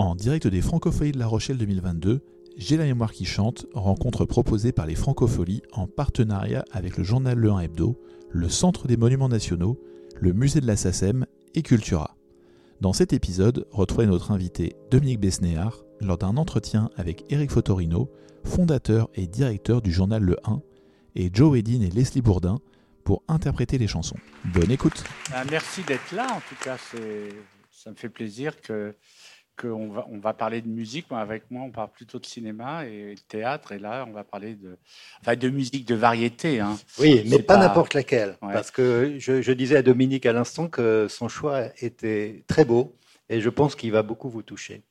En direct des Francopholies de La Rochelle 2022, J'ai la mémoire qui chante, rencontre proposée par les Francopholies en partenariat avec le journal Le 1 Hebdo, le Centre des Monuments Nationaux, le Musée de la SACEM et Cultura. Dans cet épisode, retrouvez notre invité Dominique Besnéard lors d'un entretien avec Éric Fotorino, fondateur et directeur du journal Le 1, et Joe Edin et Leslie Bourdin pour interpréter les chansons. Bonne écoute. Ah, merci d'être là, en tout cas, ça me fait plaisir que qu'on va, on va parler de musique. avec moi, on parle plutôt de cinéma et de théâtre. Et là, on va parler de, enfin, de musique de variété. Hein. Oui, mais pas, n'importe laquelle. Parce que je, je, disais à Dominique à l'instant que son choix était très beau. Et je pense qu'il va beaucoup vous toucher.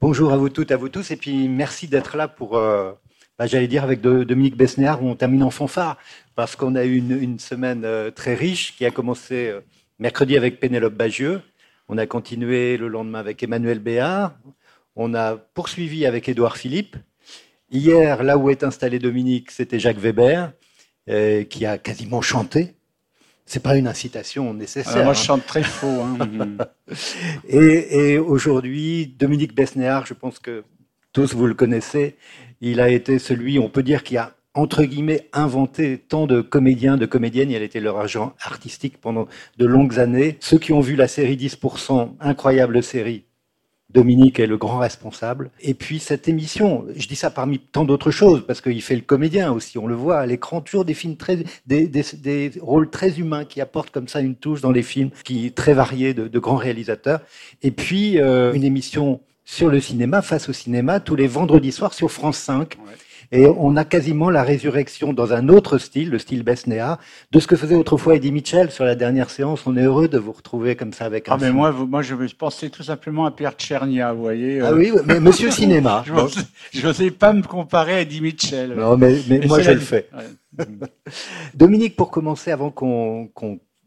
Bonjour à vous toutes, à vous tous. Et puis, merci d'être là pour, euh, bah, j'allais dire, avec Dominique Besnéard, où on termine en fanfare. Parce qu'on a eu une, une semaine euh, très riche qui a commencé euh, mercredi avec Pénélope Bagieux on a continué le lendemain avec Emmanuel Béard. On a poursuivi avec Édouard Philippe. Hier, là où est installé Dominique, c'était Jacques Weber, euh, qui a quasiment chanté. C'est pas une incitation nécessaire. moi, je hein. chante très faux. Hein. et, aujourd'hui, Dominique Besnéard, je pense que tous vous le connaissez, il a été celui, on peut dire, qui a entre guillemets, inventé tant de comédiens, de comédiennes. Il a été leur agent artistique pendant de longues années. Ceux qui ont vu la série 10%, incroyable série, Dominique est le grand responsable. Et puis cette émission, je dis ça parmi tant d'autres choses, parce qu'il fait le comédien aussi, on le voit à l'écran, toujours des films très, des, rôles très humains qui apportent comme ça une touche dans les films, qui très variés de, grands réalisateurs. Et puis euh, une émission sur le cinéma, face au cinéma, tous les vendredis soirs sur France 5. Et on a quasiment la résurrection dans un autre style, le style Besnéa, de ce que faisait autrefois Eddie Mitchell sur la dernière séance. On est heureux de vous retrouver comme ça avec ah, mais moi, moi, je pensais tout simplement à Pierre Tchernia, vous voyez. Euh. Ah oui, mais Monsieur Cinéma. je n'osais pas me comparer à Eddie Mitchell. Non, mais, mais, moi, je le fais. Dominique, pour commencer, avant qu'on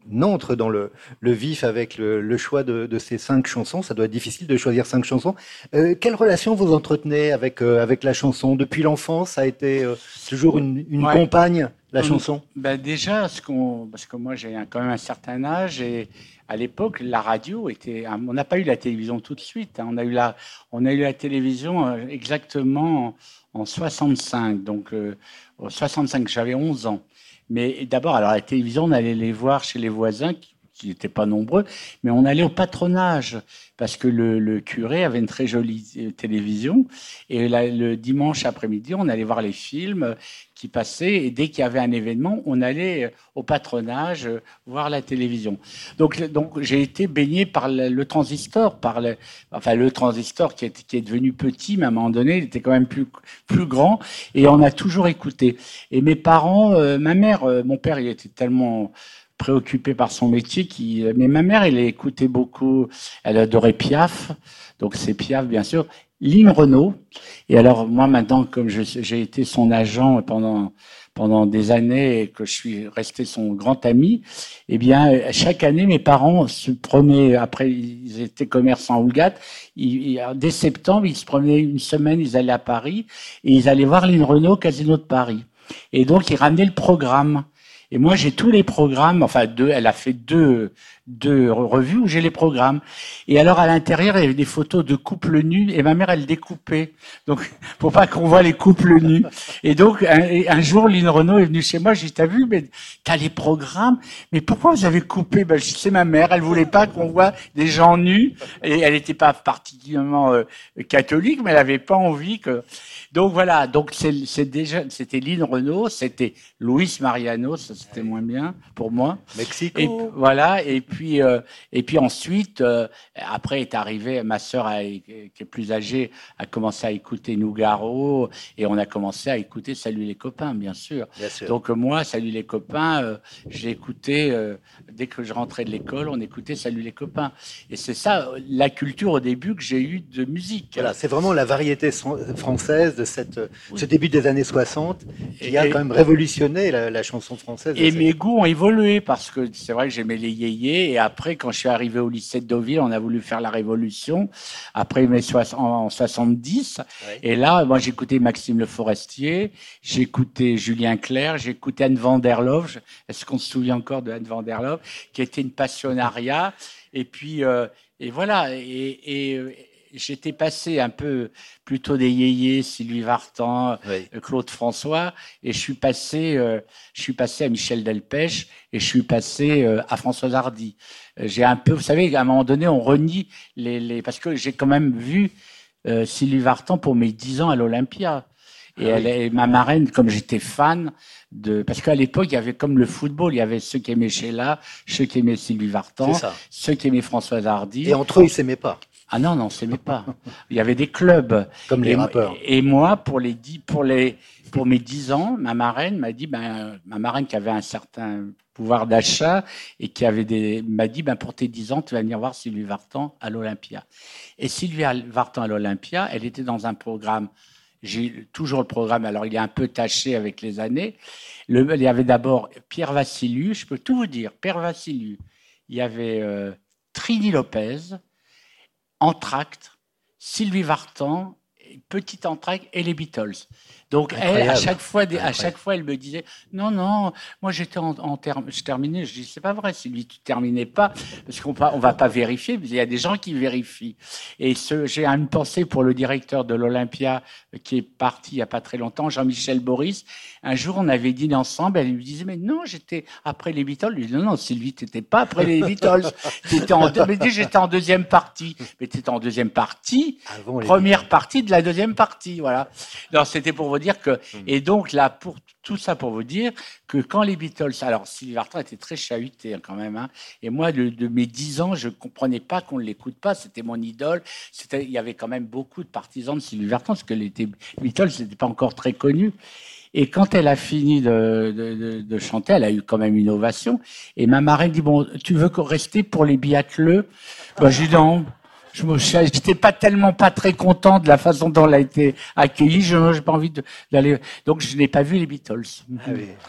n'entre dans le, vif avec le, choix de, ces cinq chansons. Ça doit être difficile de choisir cinq chansons. Euh, quelle relation vous entretenez avec, euh, avec la chanson? Depuis l'enfance, ça a été euh, toujours une, compagne, la hum, chanson? Ben Déjà, ce qu'on, parce que moi j'ai quand même un certain âge et à l'époque, la radio était. On n'a pas eu la télévision tout de suite. Hein. On, a eu la, on a eu la télévision exactement en, 65. Donc, 65, j'avais 11 ans. Mais d'abord, alors la télévision, on allait les voir chez les voisins n'étaient pas nombreux, mais on allait au patronage parce que le, curé avait une très jolie euh, télévision et le dimanche après-midi, on allait voir les films qui passaient et dès qu'il y avait un événement, on allait euh, au patronage euh, voir la télévision. Donc, donc j'ai été baigné par le, transistor, par le, enfin le transistor qui est, qui est devenu petit, mais à un moment donné, il était quand même plus plus grand et on a toujours écouté. Et mes parents, ma mère, mon père, il était tellement préoccupé par son métier. Qui... Mais ma mère, elle écoutait beaucoup, elle adorait Piaf, donc c'est Piaf bien sûr, Lynn Renault. Et alors moi maintenant, comme j'ai été son agent pendant pendant des années et que je suis resté son grand ami, eh bien, chaque année, mes parents se prenaient, après, ils étaient commerçants à Oulgat, dès septembre, ils se prenaient une semaine, ils allaient à Paris, et ils allaient voir Lynn Renault, Casino de Paris. Et donc, ils ramenaient le programme. Et moi, j'ai tous les programmes, enfin deux, elle a fait deux, deux revues où j'ai les programmes. Et alors, à l'intérieur, il y avait des photos de couples nus, et ma mère, elle découpait. Donc, pour pas qu'on voit les couples nus. Et donc, un, jour, Lynn Renault est venue chez moi, j'ai dit, t'as vu, mais t'as les programmes, mais pourquoi vous avez coupé? Ben, c'est ma mère, elle voulait pas qu'on voit des gens nus, et elle n'était pas particulièrement euh, catholique, mais elle avait pas envie que, donc voilà, donc c'est déjà, c'était Lynn Renault, c'était Luis Mariano, ça c'était moins bien pour moi. Mexico. Et, voilà, et puis euh, et puis ensuite, euh, après est arrivé ma sœur qui est plus âgée, a commencé à écouter Nougaro et on a commencé à écouter Salut les copains, bien sûr. Bien sûr. Donc moi, Salut les copains, euh, j'ai écouté dès que je rentrais de l'école, on écoutait Salut les copains. Et c'est ça la culture au début que j'ai eue de musique. Voilà, c'est vraiment la variété française de cette, ce début des années 60 qui a quand même révolutionné la, chanson française. Et mes goûts ont évolué parce que c'est vrai que j'aimais les yéyés et après quand je suis arrivé au lycée de Deauville, on a voulu faire la révolution après mes en 70 et là moi j'écoutais Maxime Le Forestier, j'écoutais Julien Clerc, j'écoutais Anne van der Love, est-ce qu'on se souvient encore de Anne van der Love qui était une passionnaria et puis euh, et voilà. Et, et j'étais passé un peu plutôt des yéyés, Sylvie Vartan, euh, Claude François, et je suis passé, euh, je suis passé à Michel Delpech et je suis passé à Françoise Hardy. J'ai un peu, vous savez, à un moment donné, on renie les, les parce que j'ai quand même vu Sylvie Vartan pour mes dix ans à l'Olympia. Et ah elle est ma marraine, comme j'étais fan de, parce qu'à l'époque, il y avait comme le football, il y avait ceux qui aimaient Sheila, ceux qui aimaient Sylvie Vartan, ceux qui aimaient Françoise Hardy. Et entre eux, ils s'aimaient pas. Ah non, non, on s'aimait pas. Il y avait des clubs. Comme les et, rappeurs. Et moi, pour les dix, pour les, pour mes dix ans, ma marraine m'a dit, ben, ma marraine qui avait un certain pouvoir d'achat et qui avait des, m'a dit, ben, pour tes dix ans, tu vas venir voir Sylvie Vartan à l'Olympia. Et Sylvie Vartan à l'Olympia, elle était dans un programme j'ai toujours le programme, alors il est un peu taché avec les années. Le, il y avait d'abord Pierre Vassiliou, je peux tout vous dire, Pierre Vassiliou. Il y avait euh, Trini Lopez, Entracte, Sylvie Vartan, Petit Entracte et les Beatles. Donc, elle, à chaque fois, à chaque fois, elle me disait non, non, moi j'étais en, en je terminais. Je dis c'est pas vrai, Sylvie, tu terminais pas parce qu'on on va pas vérifier. Mais il y a des gens qui vérifient. Et j'ai une pensée pour le directeur de l'Olympia euh, qui est parti il y a pas très longtemps, Jean-Michel Boris. Un jour, on avait dîné ensemble. Elle lui disait mais non, j'étais après les Beatles. lui dit non, non, Sylvie, t'étais pas après les Beatles. étais en, mais j'étais en deuxième partie. Mais t'étais en deuxième partie, première partie de la deuxième partie, voilà. Non, c'était pour vous dire que, hmm. et donc là, pour tout ça pour vous dire que quand les Beatles, alors Sylvie Vartan était très chahuté hein, quand même, hein, et moi de, mes dix ans, je comprenais pas qu'on ne l'écoute pas, c'était mon idole, c'était, il y avait quand même beaucoup de partisans de Sylvie Vartan parce que les Beatles n'étaient pas encore très connus. Et quand elle a fini de, de, chanter, elle a eu quand même une ovation. Et ma marraine dit bon, tu veux rester pour les biathleux ben, J'ai dit non je n'étais pas tellement pas très content de la façon dont elle a été accueillie. Je n'ai pas envie d'aller. Donc je n'ai pas vu les Beatles.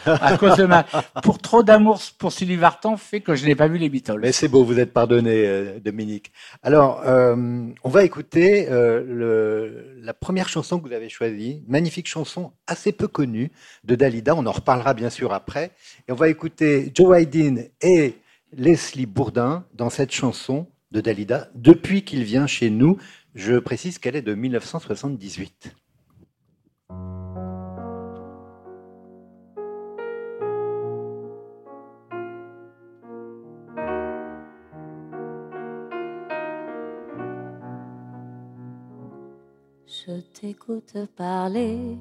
Ah à cause de ma, pour trop d'amour pour Sylvie Vartan fait que je n'ai pas vu les Beatles. Mais c'est beau, vous êtes pardonné, euh, Dominique. Alors, euh, on va écouter euh, le, la première chanson que vous avez choisie, magnifique chanson assez peu connue de Dalida. On en reparlera bien sûr après. Et on va écouter Joe Haydn et Leslie Bourdin dans cette chanson de Dalida depuis qu'il vient chez nous. Je précise qu'elle est de 1978. Je t'écoute parler,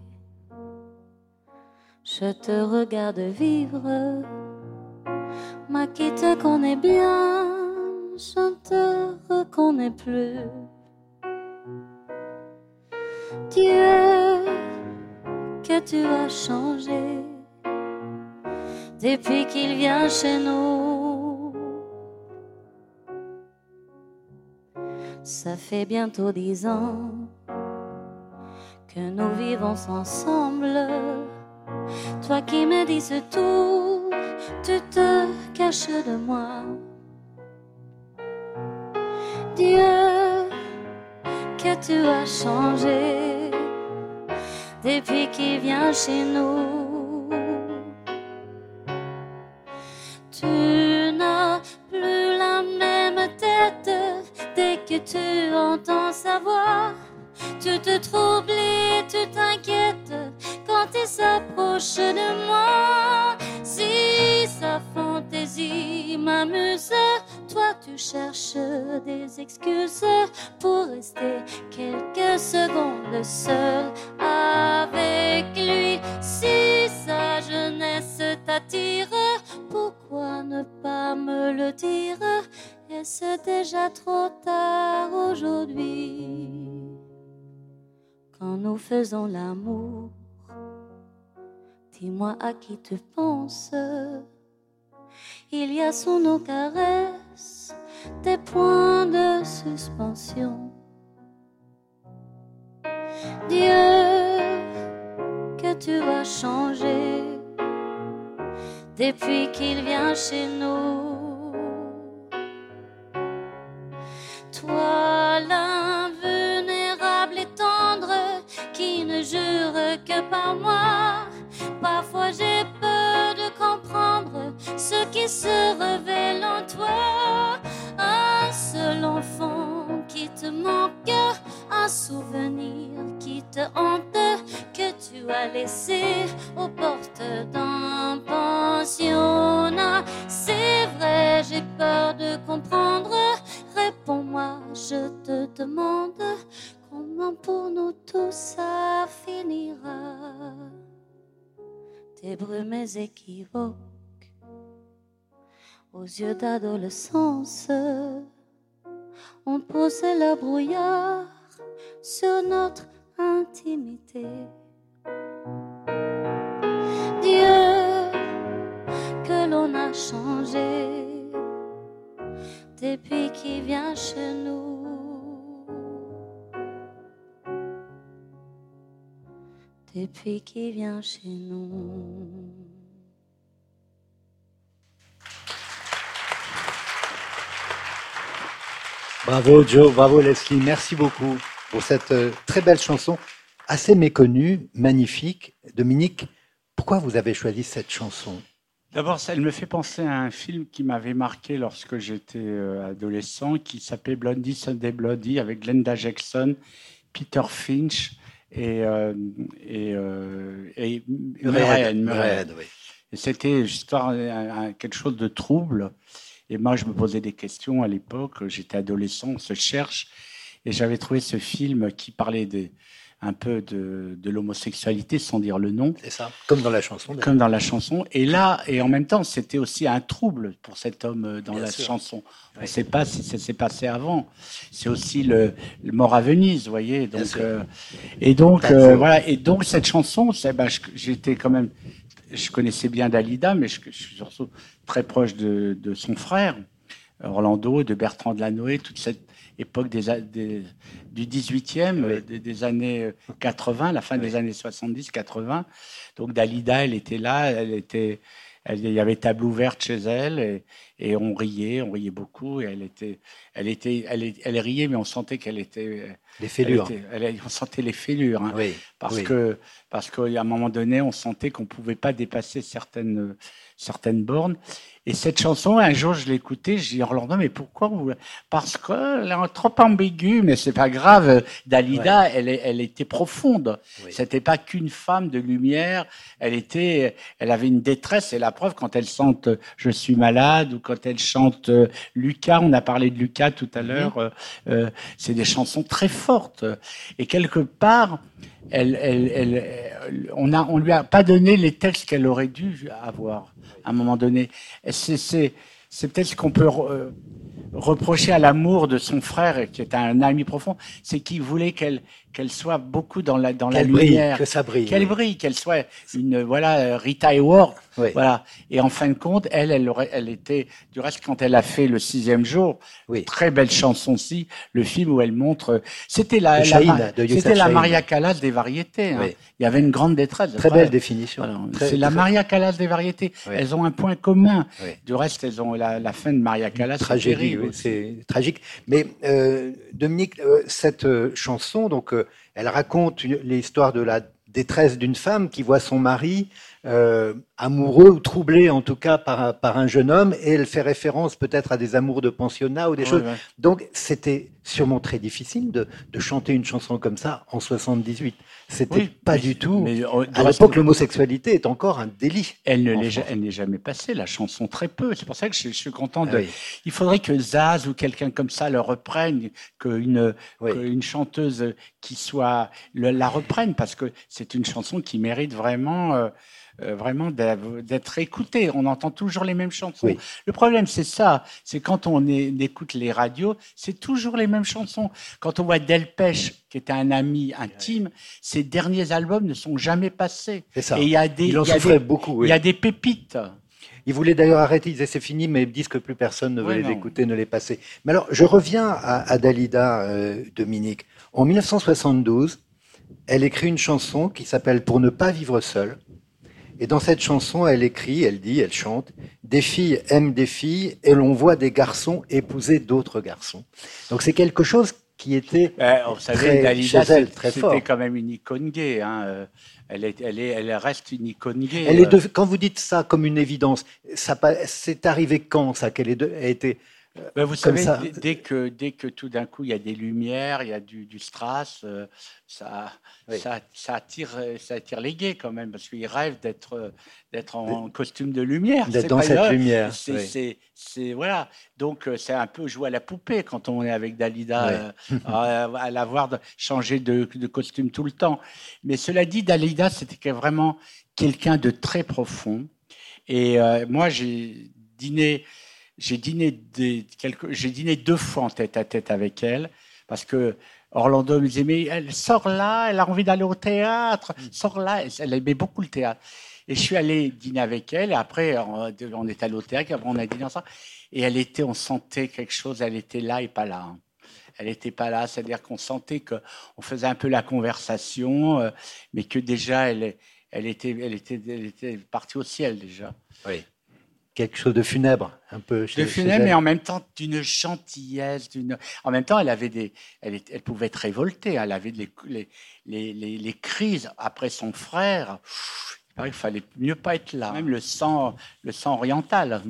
je te regarde vivre, qui te connais bien je ne te reconnais plus. Dieu, que tu as changé depuis qu'il vient chez nous. Ça fait bientôt dix ans que nous vivons ensemble. Toi qui me dis tout, tu te caches de moi. Dieu, que tu as changé depuis qu'il vient chez nous? Pour rester quelques secondes seul avec lui. Si sa jeunesse t'attire, pourquoi ne pas me le dire? Est-ce déjà trop tard aujourd'hui? Quand nous faisons l'amour, dis-moi à qui tu penses. Il y a sous nos caresses des points de suspension. Dieu, que tu as changé depuis qu'il vient chez nous. Toi, l'invulnérable et tendre, qui ne jure que par moi, parfois j'ai peur de comprendre ce qui se révèle en toi. Te manque un souvenir qui te hante, que tu as laissé aux portes d'un pensionnat. C'est vrai, j'ai peur de comprendre. Réponds-moi, je te demande comment pour nous tous ça finira? Tes brumes équivoques aux yeux d'adolescence on posait le brouillard sur notre intimité. Dieu, que l'on a changé depuis qu'il vient chez nous. Depuis qu'il vient chez nous. Bravo Joe, bravo Leslie, merci beaucoup pour cette euh, très belle chanson, assez méconnue, magnifique. Dominique, pourquoi vous avez choisi cette chanson? D'abord, elle me fait penser à un film qui m'avait marqué lorsque j'étais euh, adolescent, qui s'appelait Blondie Sunday Bloody, avec Glenda Jackson, Peter Finch et, euh, et, et Et c'était quelque chose de trouble. Et moi, je me posais des questions à l'époque. J'étais adolescent, on se cherche. Et j'avais trouvé ce film qui parlait un peu de, de l'homosexualité sans dire le nom. C'est ça, comme dans la chanson. Comme dans la chanson. Et là, et en même temps, c'était aussi un trouble pour cet homme euh, dans la chanson. On ne sait pas si ça s'est passé avant. C'est aussi le, mort à Venise, vous voyez. Donc, euh, et donc, euh, voilà. Et donc, cette chanson, bah, j'étais quand même je connaissais bien Dalida, mais je, suis surtout très proche de, son frère, Orlando, de Bertrand de Lanoé, toute cette époque des, du 18e, des, années 80, la fin des années 70-80. Donc Dalida, elle était là, elle était, il y avait table ouverte chez elle et, on riait, on riait beaucoup. Et elle était, elle était, elle, elle riait, mais on sentait qu'elle était. Les fêlures. on sentait les fêlures, hein, parce que parce qu'à un moment donné, on sentait qu'on pouvait pas dépasser certaines certaines bornes. Et cette chanson, un jour, je l'écoutais, je dis Orlando, mais pourquoi vous... Parce qu'elle est trop ambiguë, mais c'est pas grave. Dalida, elle, elle était profonde. C'était pas qu'une femme de lumière. Elle était, elle avait une détresse. Et la preuve, quand elle chante Je suis malade ou quand elle chante euh, Lucas, on a parlé de Lucas tout à l'heure, euh, euh, c'est des chansons très fortes. Et quelque part, elle, elle, elle, on a, on lui a pas donné les textes qu'elle aurait dû avoir à un moment donné. C'est peut-être ce qu'on peut euh, reprocher à l'amour de son frère, qui est un ami profond, c'est qu'il voulait qu'elle qu'elle soit beaucoup dans la dans la lumière, que ça brille, qu'elle brille, qu'elle soit une voilà Rita Hayworth, voilà. Et en fin de compte, elle, elle aurait, elle était du reste quand elle a fait le sixième jour, oui. très belle chanson aussi, le film où elle montre, c'était la, la c'était la Maria Callas des variétés. Hein. Il y avait une grande détresse. Très belle définition. C'est la Maria Callas des variétés. Elles ont un point commun. Du reste, elles ont la, la fin de Maria Callas. Tragédie, c'est tragique. Mais euh, Dominique, euh, cette euh, chanson, donc elle raconte l'histoire de la détresse d'une femme qui voit son mari euh, amoureux ou troublé en tout cas par, par un jeune homme et elle fait référence peut-être à des amours de pensionnat ou des choses. Donc c'était sûrement très difficile de, de, chanter une chanson comme ça en 78. C'était pas du tout. Mais, euh, à l'époque, l'homosexualité est encore un délit. Elle ne n'est jamais passée, la chanson très peu. C'est pour ça que je, suis content de. Ah Il faudrait que Zaz ou quelqu'un comme ça le reprenne, qu'une une chanteuse qui soit la reprenne parce que c'est une chanson qui mérite vraiment. Euh, euh, vraiment d'être écouté. On entend toujours les mêmes chansons. Le problème, c'est ça. C'est quand on, écoute les radios, c'est toujours les mêmes chansons. Quand on voit Delpech, qui était un ami intime, ses derniers albums ne sont jamais passés. Ça. Et il y a des, il en beaucoup. Il y a des pépites. Il voulait d'ailleurs arrêter, il disait c'est fini, mais ils disent que plus personne ne veut les écouter, ne les passer. Mais alors, je reviens à, Dalida, euh, Dominique. En 1972, elle écrit une chanson qui s'appelle Pour ne pas vivre seule. Et dans cette chanson, elle écrit, elle dit, elle chante, des filles aiment des filles et l'on voit des garçons épouser d'autres garçons. Donc c'est quelque chose qui était ben, vous savez, très, très fort. C'était quand même une icône gay. Hein. Euh, elle, est, elle, est, elle reste une icône gay. Elle est euh. quand vous dites ça comme une évidence, ça, c'est arrivé quand ça qu'elle été Ben, vous savez, dès que, dès que tout d'un coup il y a des lumières, il y a du, du strass, euh, ça, ça, ça, attire, ça attire les gays quand même, parce qu'ils rêvent d'être, d'être en costume de lumière. D'être dans cette lumière. C'est, voilà. Donc euh, c'est un peu jouer à la poupée quand on est avec Dalida, euh, à, la voir changer de, de, costume tout le temps. Mais cela dit, Dalida, c'était vraiment quelqu'un de très profond. Et moi, j'ai dîné j'ai dîné, des, quelques, j'ai dîné deux fois en tête à tête avec elle, parce que Orlando me disait, mais elle sort là, elle a envie d'aller au théâtre, mm. sort là, elle aimait beaucoup le théâtre. Et je suis allé dîner avec elle, et après, on est allé au théâtre, après on a dîné ensemble, et elle était, on sentait quelque chose, elle était là et pas là. Hein. Elle n'était pas là, c'est-à-dire qu'on sentait qu'on faisait un peu la conversation, euh, mais que déjà, elle, elle, était, elle, était, elle était partie au ciel déjà. Oui quelque chose de funèbre, un peu. de funèbre, mais en même temps d'une gentillesse, d'une. En même temps, elle avait des, elle, elle pouvait être révoltée. Elle avait les, les, les, les crises après son frère. Il fallait mieux pas être là. Même le sang, le sang oriental.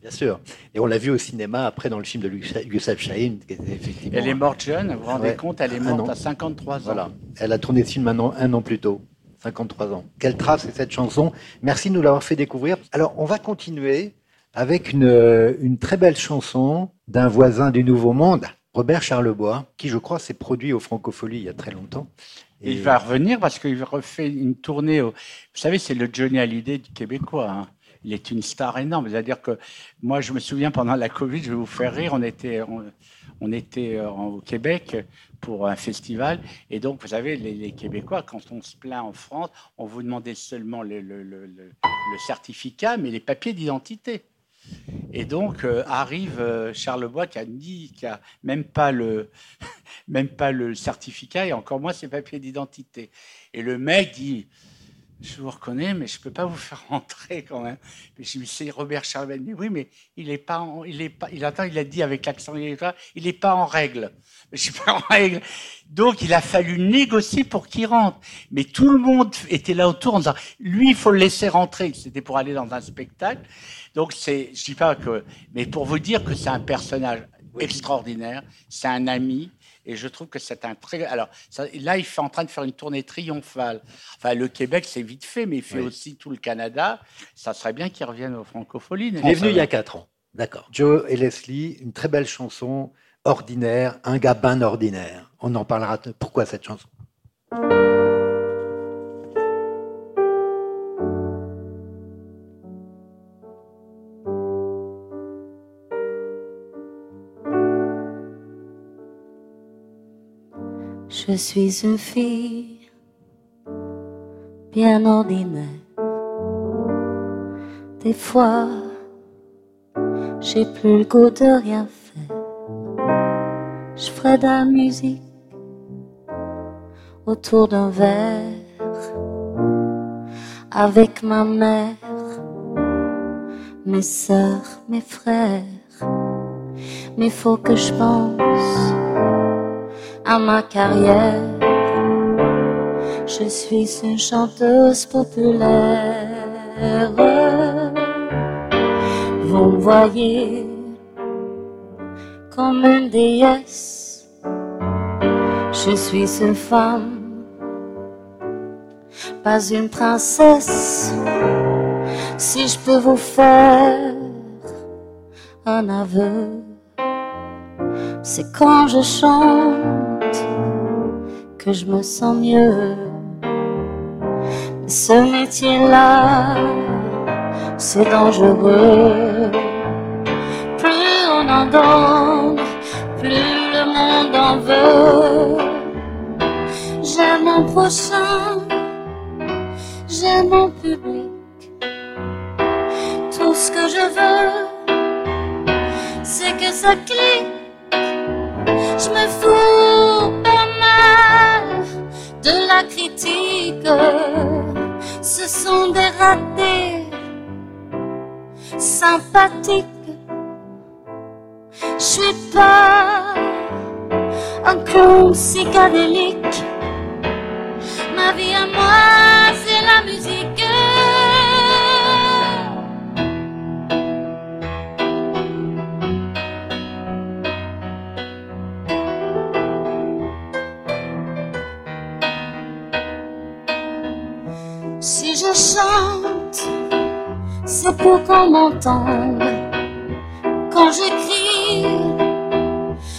Bien sûr. Et on l'a vu au cinéma après dans le film de Youssef Chahine. Effectivement... Elle est morte jeune, vous vous rendez compte Elle est morte à 53 ans. Voilà. Elle a tourné ce film un an, un an plus tôt. 53 ans. Quelle trace est cette chanson? Merci de nous l'avoir fait découvrir. Alors, on va continuer avec une, une très belle chanson d'un voisin du Nouveau Monde, Robert Charlebois, qui, je crois, s'est produit au Francofolie il y a très longtemps. Et... Il va revenir parce qu'il refait une tournée. Au... Vous savez, c'est le Johnny Hallyday du Québécois. Hein. Il est une star énorme. C'est-à-dire que moi, je me souviens pendant la Covid, je vais vous faire rire, on était, on était euh, au Québec pour un festival. Et donc, vous savez, les, Québécois, quand on se plaint en France, on vous demandait seulement le, certificat, mais les papiers d'identité. Et donc euh, arrive euh, Charlebois qui a dit, qui a même pas le, même pas le certificat et encore moins ses papiers d'identité. Et le mec dit, je vous reconnais, mais je ne peux pas vous faire rentrer quand même. Et je me c'est Robert Charlebois. dit, oui, mais il est pas, il est pas, il attend, il a dit avec l'accent, il n'est pas en règle. Je suis pas en règle. Donc, il a fallu négocier pour qu'il rentre. Mais tout le monde était là autour en disant, lui, il faut le laisser rentrer. C'était pour aller dans un spectacle. Donc, c'est, je dis pas que, mais pour vous dire que c'est un personnage extraordinaire, c'est un ami, et je trouve que c'est un très. Alors là, il est en train de faire une tournée triomphale. Enfin, le Québec, c'est vite fait, mais il fait aussi tout le Canada. Ça serait bien qu'il revienne aux francopholies. Il est venu il y a quatre ans. D'accord. Joe et Leslie, une très belle chanson, ordinaire, un gars ben ordinaire. On en parlera. Pourquoi cette chanson Je suis une fille bien ordinaire. Des fois, j'ai plus le goût de rien faire. Je ferai de la musique autour d'un verre avec ma mère, mes sœurs, mes frères. Mais faut que je pense à ma carrière. Je suis une chanteuse populaire. Vous me voyez comme une déesse. Je suis une femme, pas une princesse. Si je peux vous faire un aveu, c'est quand je chante je me sens mieux. ce métier-là, c'est dangereux. Plus on en donne, plus le monde en veut. J'aime mon prochain, j'aime mon public. Tout ce que je veux, c'est que ça clique. Je me fous de la critique. Ce sont des ratés sympathiques. Je suis pas un clown psychédélique. Ma vie à moi, je chante, c'est pour qu'on m'entende. Quand je crie,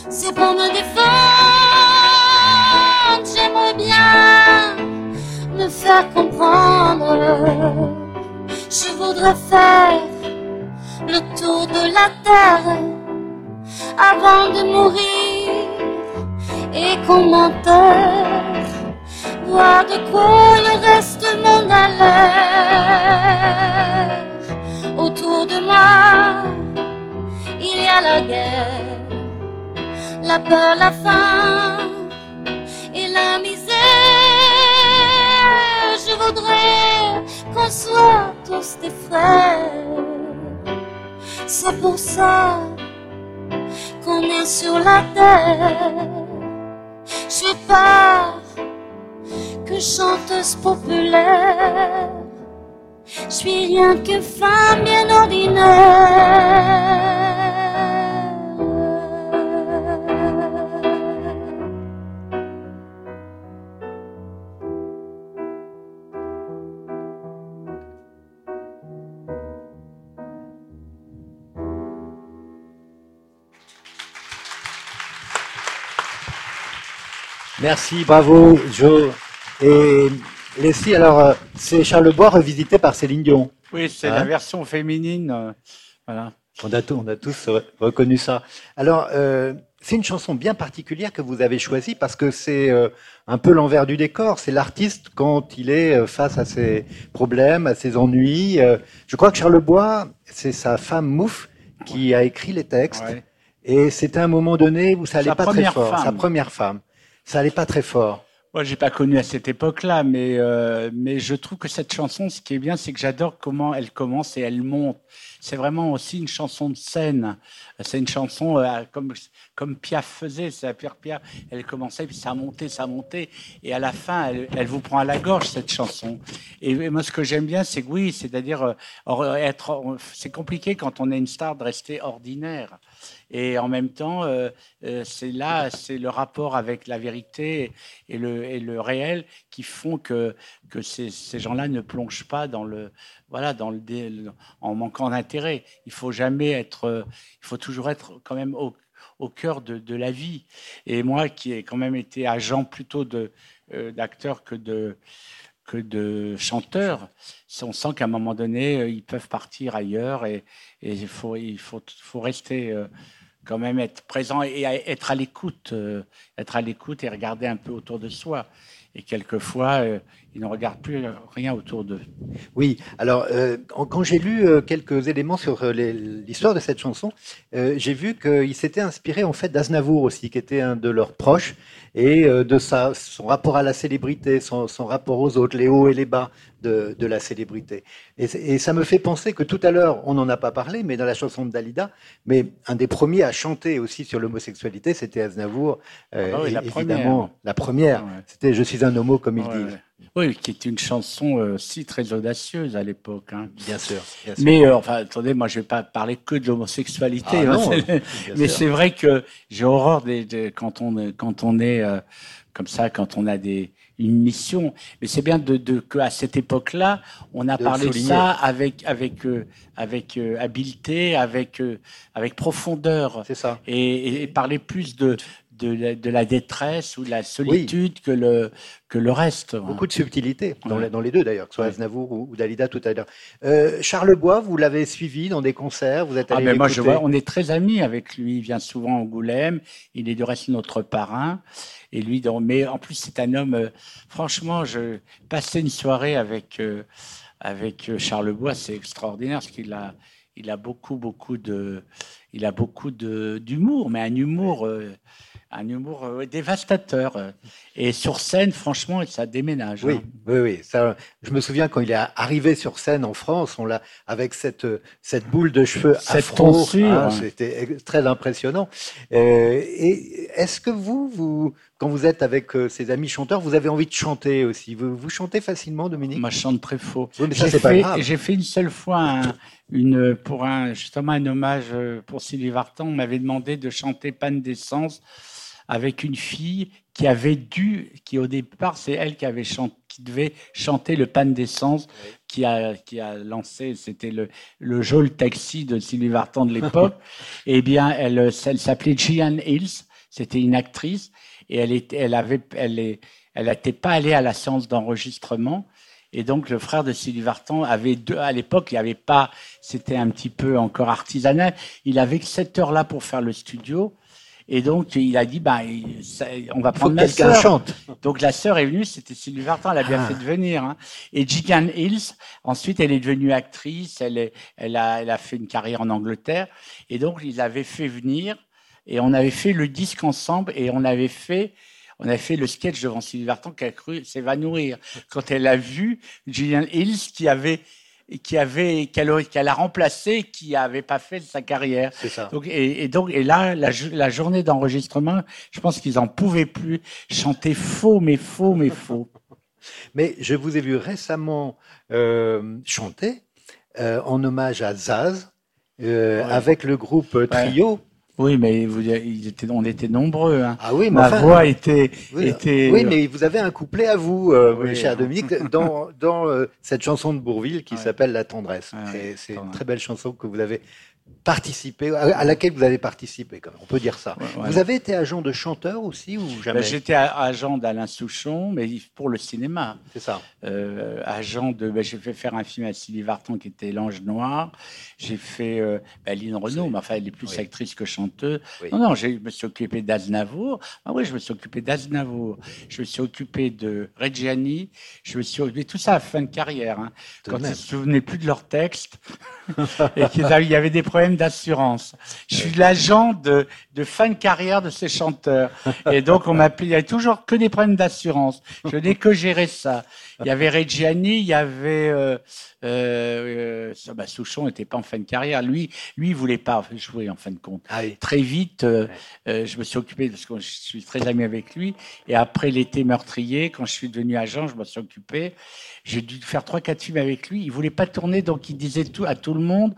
c'est pour me défendre. J'aimerais bien me faire comprendre. Je voudrais faire le tour de la terre avant de mourir et qu'on m'enterre. De quoi le reste a l'air. Autour de moi, il y a la guerre, la peur, la faim et la misère. Je voudrais qu'on soit tous des frères. C'est pour ça qu'on est sur la terre. Je pas chanteuse populaire. Je suis rien que femme bien ordinaire. Merci, bravo, Joe. Et Leslie, alors, euh, c'est Charles Bois revisité par Céline Dion. Oui, c'est Hein la version féminine. euh, voilà. On a, tous- on a tous re- reconnu ça. Alors, euh, c'est une chanson bien particulière que vous avez choisie parce que c'est euh, un peu l'envers du décor. C'est l'artiste quand il est face à ses problèmes, à ses ennuis. Euh, je crois que Charles Bois, c'est sa femme Mouffe qui a écrit les textes. Ouais. Et c'était un moment donné où ça allait Sa pas très fort. Sa femme. première femme. Ça allait pas très fort. Moi, j'ai pas connu à cette époque-là, mais euh, mais je trouve que cette chanson, ce qui est bien, c'est que j'adore comment elle commence et elle monte. C'est vraiment aussi une chanson de scène. C'est une chanson euh, comme comme Piaf faisait. C'est Pierre Piaf. Elle commençait puis ça montait, ça montait, et à la fin, elle, vous prend à la gorge cette chanson. Et, et moi, ce que j'aime bien, c'est que oui, c'est-à-dire euh, être. C'est compliqué quand on est une star de rester ordinaire. Et en même temps, euh, euh, c'est là, c'est le rapport avec la vérité et le, réel qui font que, que ces, gens-là ne plongent pas dans le, voilà, dans le, en manquant d'intérêt. Il faut jamais être, euh, il faut toujours être quand même au, cœur de, la vie. Et moi, qui ai quand même été agent plutôt de euh, d'acteur que de que de chanteurs, on sent qu'à un moment donné, ils peuvent partir ailleurs et, il faut il faut faut rester quand même être présent et être à l'écoute, euh, être à l'écoute et regarder un peu autour de soi. Et quelquefois, euh, ils ne regardent plus rien autour d'eux. Oui, alors euh, quand j'ai lu quelques éléments sur l'histoire de cette chanson, j'ai vu qu'il s'était inspiré en fait d'Aznavour aussi, qui était un de leurs proches, et euh, de sa, son rapport à la célébrité, son, son rapport aux autres, les hauts et les bas de, de la célébrité. Et, ça me fait penser que tout à l'heure, on n'en a pas parlé, mais dans la chanson de Dalida, mais un des premiers à chanter aussi sur l'homosexualité, c'était Aznavour, euh, Ah bah la et- première. évidemment, la première. Ouais. C'était Je suis un homo, comme disent. ouais. Oui, qui est une chanson euh, aussi très audacieuse à l'époque. hein. Bien sûr. bien sûr. Mais euh, enfin, attendez, moi je vais pas parler que de l'homosexualité. Ah hein, mais c'est vrai que j'ai horreur des, des- quand on est- quand on est euh, comme ça, quand on a des une mission. Mais c'est bien de, de que à cette époque-là, on a De parlé de ça avec avec euh, avec habileté, avec avec profondeur C'est ça. et, et parler plus de de la, de la détresse ou de la solitude que le que le reste. Beaucoup de subtilité dans, Ouais. les, dans les deux d'ailleurs, que ce soit Ouais. Aznavour ou, ou Dalida tout à l'heure. Euh, Charles Bois, vous l'avez suivi dans des concerts, vous êtes Ah allé ben moi je vois, on est très amis avec lui. Il vient souvent à Angoulême. Il est du reste notre parrain. Et lui, donc, mais en plus c'est un homme. euh, franchement, je passais une soirée avec euh, avec Charles Bois, c'est extraordinaire parce qu'il a il a beaucoup beaucoup de il a beaucoup de d'humour, mais un humour euh, un humour euh, dévastateur. Et sur scène, franchement, ça déménage. Oui, hein. oui, oui. Ça, je me souviens quand il est arrivé sur scène en France, on l'a avec cette cette boule de cheveux Cette afro, hein, c'était très impressionnant. Euh, et est-ce que vous, vous, quand vous êtes avec euh, ces amis chanteurs, vous avez envie de chanter aussi? Vous, vous chantez facilement, Dominique? Moi, je chante très faux. Oui, mais ça J'ai c'est pas fait, grave. j'ai fait une seule fois un- une, pour un, justement un hommage euh, pour Sylvie Vartan. On m'avait demandé de chanter Panne d'essence avec une fille qui avait dû, qui au départ, c'est elle qui avait chanté, qui devait chanter le pan d'essence, qui a, qui a lancé, c'était le, le Jol Taxi de Sylvie Vartan de l'époque. eh bien, elle, elle s'appelait Gian Hills, c'était une actrice, et elle était, elle avait, elle est, elle n'était pas allée à la séance d'enregistrement. Et donc, le frère de Sylvie Vartan avait deux, à l'époque, il n'y avait pas, c'était un petit peu encore artisanal. Il avait que cette heure-là pour faire le studio. Et donc, il a dit, bah, on va prendre ma sœur. chante. Donc, la sœur est venue, c'était Sylvie Vartan, elle a bien Ah. fait de venir. Hein. Et Gillian Hills, ensuite, elle est devenue actrice, elle, est, elle, a, elle a fait une carrière en Angleterre. Et donc, ils avaient fait venir, et on avait fait le disque ensemble, et on avait fait, on avait fait le sketch devant Sylvie Vartan qui a cru s'évanouir quand elle a vu Gillian Hills qui avait qui avait qu'elle qu'elle a remplacé qui avait pas fait sa carrière. C'est ça. Donc, et, et donc, et là, la, jo- la journée d'enregistrement, je pense qu'ils en pouvaient plus chanter faux, mais faux, mais faux. Mais je vous ai vu récemment euh, chanter euh, en hommage à Zaz euh, Ouais. avec le groupe Trio. Oui, mais vous, on était nombreux. Hein. Ah oui, mais Ma enfin, voix était, oui, était. oui, mais vous avez un couplet à vous, euh, Oui. cher Dominique, dans, dans euh, cette chanson de Bourville qui Ouais. s'appelle La tendresse. Ouais, ouais, Et c'est une très belle chanson que vous avez participé, à, laquelle vous avez participé, quand même, on peut dire ça. Ouais, ouais. Vous avez été agent de chanteur aussi ou jamais? Ben, J'étais a- agent d'Alain Souchon, mais pour le cinéma. C'est ça. Euh, agent de. ben, j'ai fait faire un film à Sylvie Vartan qui était L'Ange Noir. J'ai fait euh, ben, Lynn Renault, mais enfin, elle est plus Oui. actrice que chanteuse. Oui. Non, non, je me suis occupé d'Aznavour. Ah oui, je me suis occupé d'Aznavour. Je me suis occupé de Reggiani. Je me suis occupé tout ça à fin de carrière. hein, quand même. ils se souvenaient plus de leurs textes et qu'il y avait des problèmes d'assurance. Je suis l'agent de, de fin de carrière de ces chanteurs. Et donc, on m'appelait, il y avait toujours que des problèmes d'assurance. Je n'ai que géré ça. Il y avait Reggiani, il y avait, euh, euh, euh, bah, Souchon n'était pas en fin de carrière. Lui, lui, il voulait pas jouer en fin de compte. Ah oui. Très vite, euh, euh, je me suis occupé parce que je suis très ami avec lui. Et après l'été meurtrier, quand je suis devenu agent, je me suis occupé. J'ai dû faire trois, quatre films avec lui. Il voulait pas tourner, donc il disait tout à tout le monde.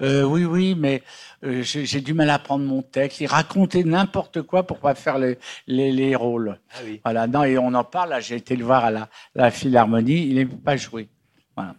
oui, oui, mais j'ai du mal à prendre mon texte. Il racontait n'importe quoi pour pas faire les, les, les rôles. Ah oui. Voilà. Non, et on en parle. J'ai été le voir à la, la Philharmonie. Il n'aimait pas jouer. Voilà.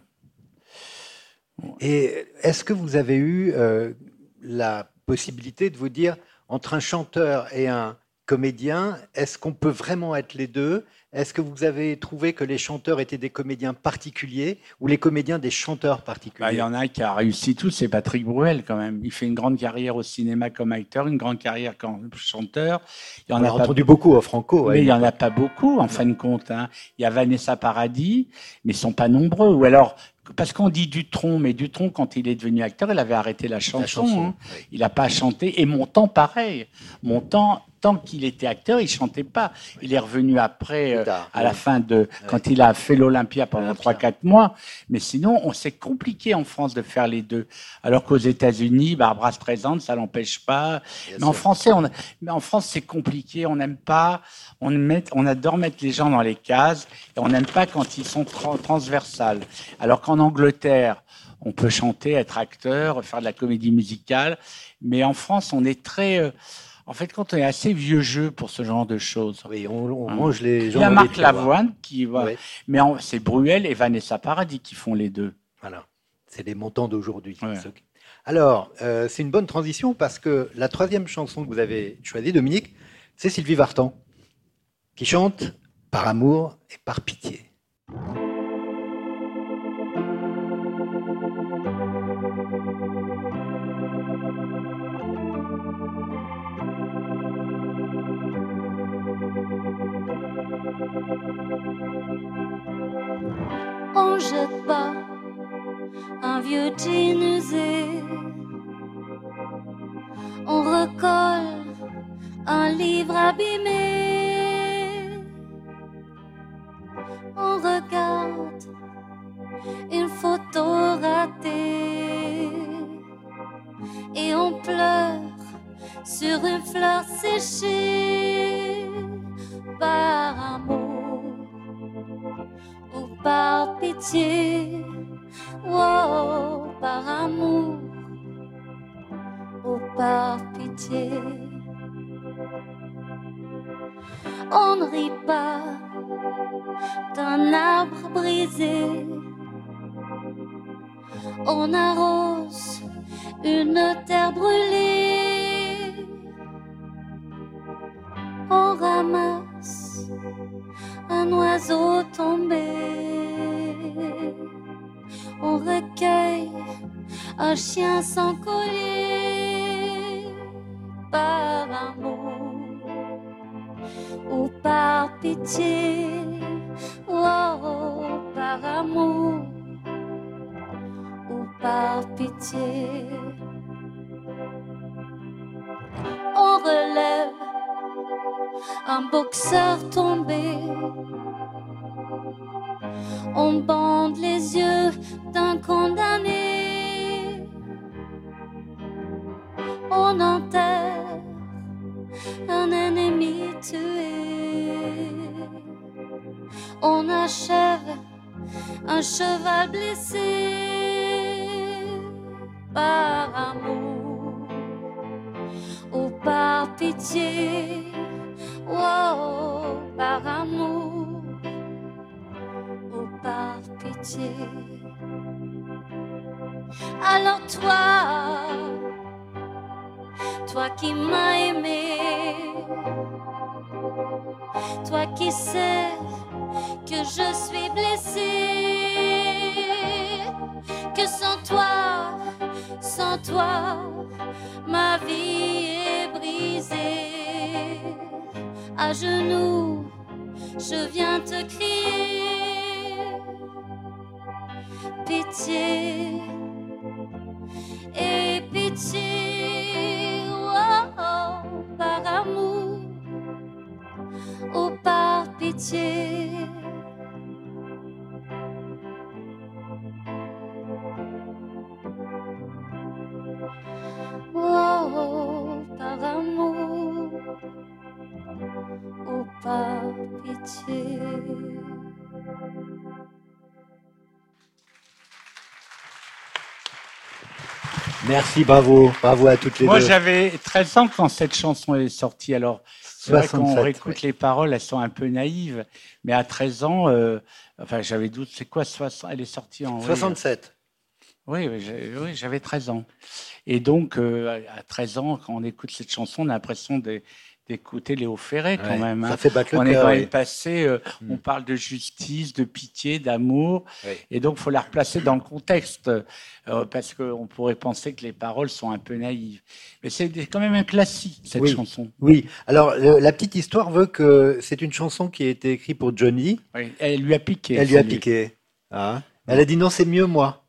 Et est-ce que vous avez eu euh, la possibilité de vous dire, entre un chanteur et un comédien, est-ce qu'on peut vraiment être les deux? Est-ce que vous avez trouvé que les chanteurs étaient des comédiens particuliers ou les comédiens des chanteurs particuliers Bah, il y en a un qui a réussi tout, c'est Patrick Bruel quand même. Il fait une grande carrière au cinéma comme acteur, une grande carrière comme chanteur. Il y en On a a pas entendu beaucoup au Franco. Mais il n'y en a pas beaucoup, en fin de compte. hein. Il y a Vanessa Paradis, mais ils sont pas nombreux. Ou alors, parce qu'on dit Dutronc, mais Dutronc, quand il est devenu acteur, il avait arrêté la chanson. La chanson, hein. oui. Il n'a pas chanté. Et Montand, pareil. Montand, tant qu'il était acteur, il chantait pas. Il est revenu après, euh, tard, à la fin de, quand il a fait l'Olympia pendant L'Olympia. 3-4 mois. Mais sinon, on c'est compliqué en France de faire les deux. Alors qu'aux États-Unis, Barbara se présente, ça l'empêche pas. Bien Mais en français, on, mais en France, c'est compliqué. On n'aime pas. On, met, on adore mettre les gens dans les cases et on n'aime pas quand ils sont tra- transversales. Alors qu'en Angleterre, on peut chanter, être acteur, faire de la comédie musicale. Mais en France, on est très. euh, en fait, quand on est assez vieux jeu pour ce genre de choses. Oui, on, on Hein. mange les gens. Il y a Marc. Lavoine qui va. Ouais. Mais en- c'est Bruel et Vanessa Paradis qui font les deux. Voilà, c'est les montants d'aujourd'hui. Ouais. Alors, euh, c'est une bonne transition parce que la troisième chanson que vous avez choisie, Dominique, c'est Sylvie Vartan, qui chante Par amour et par pitié. On jette pas un vieux jean. On recolle un livre abîmé. On regarde une photo ratée. Et on pleure sur une fleur séchée par amour ou par pitié, oh, par amour ou par pitié. On ne rit pas d'un arbre brisé. On arrose une terre brûlée. On ramasse un oiseau tombé. On recueille un chien sans collier par amour ou par pitié, oh, par amour ou par pitié. On relève un boxeur tombé. On bande les yeux d'un condamné. On enterre un ennemi tué. On achève un cheval blessé par amour ou par pitié. Oh, par amour ou par pitié. Alors toi, toi qui m'as aimé, toi qui sais que je suis blessé, que sans toi, sans toi, ma vie est brisée. À genoux, je viens te crier, pitié et pitié, oh, oh, par amour ou par pitié. Oh, oh, par amour par pitié. Merci, bravo, bravo à toutes les Moi, deux. j'avais 13 ans quand cette chanson est sortie. Alors, c'est vrai qu'on 67, réécoute ouais. les paroles, elles sont un peu naïves. Mais à 13 ans, euh, enfin, j'avais doute. C'est quoi 60 Elle est sortie en. oui, 67. Oui, oui, j'avais 13 ans. Et donc, euh, à 13 ans, quand on écoute cette chanson, on a l'impression de- d'écouter Léo Ferré quand Ouais, même. hein. Ça fait battre le On est cœur. quand oui. même passé, euh, Mm. on parle de justice, de pitié, d'amour, Oui. et donc faut la replacer dans le contexte, euh, parce qu'on pourrait penser que les paroles sont un peu naïves. Mais c'est quand même un classique, cette Oui. chanson. Oui, alors le- la petite histoire veut que c'est une chanson qui a été écrite pour Johnny. Elle lui a piqué. Elle lui a piqué. Ah. Elle a dit non, c'est mieux moi.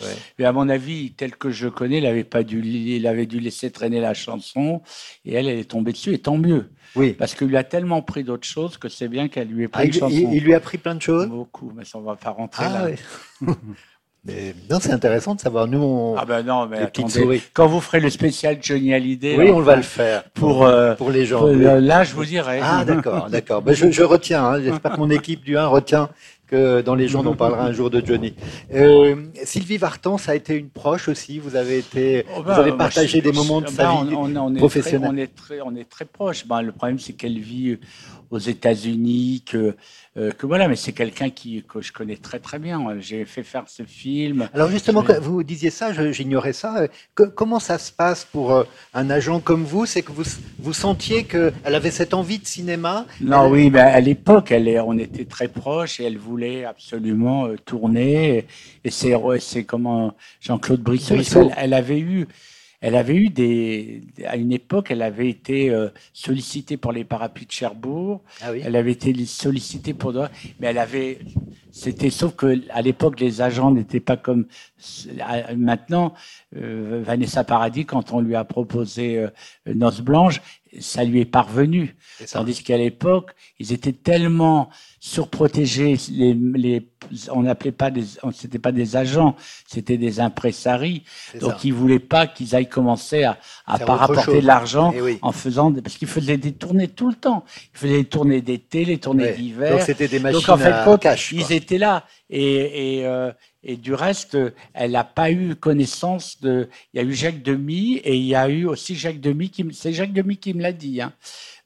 Ouais. Mais à mon avis, tel que je connais, il avait pas dû, il avait dû laisser traîner la chanson, et elle, elle est tombée dessus, et tant mieux, Oui. parce qu'il lui a tellement pris d'autres choses que c'est bien qu'elle lui ait pris Ah, une il, chanson. il- il lui a pris plein de choses. Beaucoup, mais ça on va pas rentrer Ah, là. ouais. Mais non, c'est intéressant de savoir. Nous, on... Ah ben non, mais attendez, quand vous ferez le spécial Johnny Hallyday, oui, on va le faire pour, euh, pour les gens. pour- oui. là, je vous dirai. Ah, d'accord, d'accord. Ben, je, je retiens. hein. J'espère que mon équipe du 1 retient que dans les gens, on parlera un jour de Johnny. Euh, Sylvie Vartan, ça a été une proche aussi. Vous avez été, Oh, vous avez moi, partagé des moments de bah, sa on- vie on, professionnelle. Très, on est très, on est très proche. Ben, le problème, c'est qu'elle vit aux États-Unis, que, euh, que voilà, mais c'est quelqu'un qui que je connais très très bien. J'ai fait faire ce film. Alors justement, Je- quand vous disiez ça, j'ignorais ça. Que- comment ça se passe pour euh, un agent comme vous? C'est que vous, vous sentiez qu'elle avait cette envie de cinéma? Non, Elle- oui, mais à l'époque, elle est, on était très proches et elle voulait absolument euh, tourner. Et c'est, comment Jean-Claude Brissot, Brissot. Elle, elle avait eu, elle avait eu des, à une époque, elle avait été euh, sollicitée pour les parapluies de Cherbourg. Ah oui. Elle avait été sollicitée pour, mais elle avait, c'était sauf que à l'époque les agents n'étaient pas comme maintenant. euh, Vanessa Paradis, quand on lui a proposé euh, Noces Blanches, ça lui est parvenu. Tandis qu'à l'époque, ils étaient tellement surprotégés. Les, les, on n'appelait pas des, c'était pas des agents, c'était des impresaris. Donc ça. ils voulaient pas qu'ils aillent commencer à, à rapporter de l'argent Eh oui. en faisant, des- parce qu'ils faisaient des tournées tout le temps. Ils faisaient des tournées d'été, les tournées d'hiver. Donc c'était des machines Donc en fait, à compte, cash. ils quoi. étaient là et et, euh, Et du reste, elle n'a pas eu connaissance de. Il y a eu Jacques Demy et il y a eu aussi Jacques Demy qui. C'est Jacques Demy qui me l'a dit. Hein.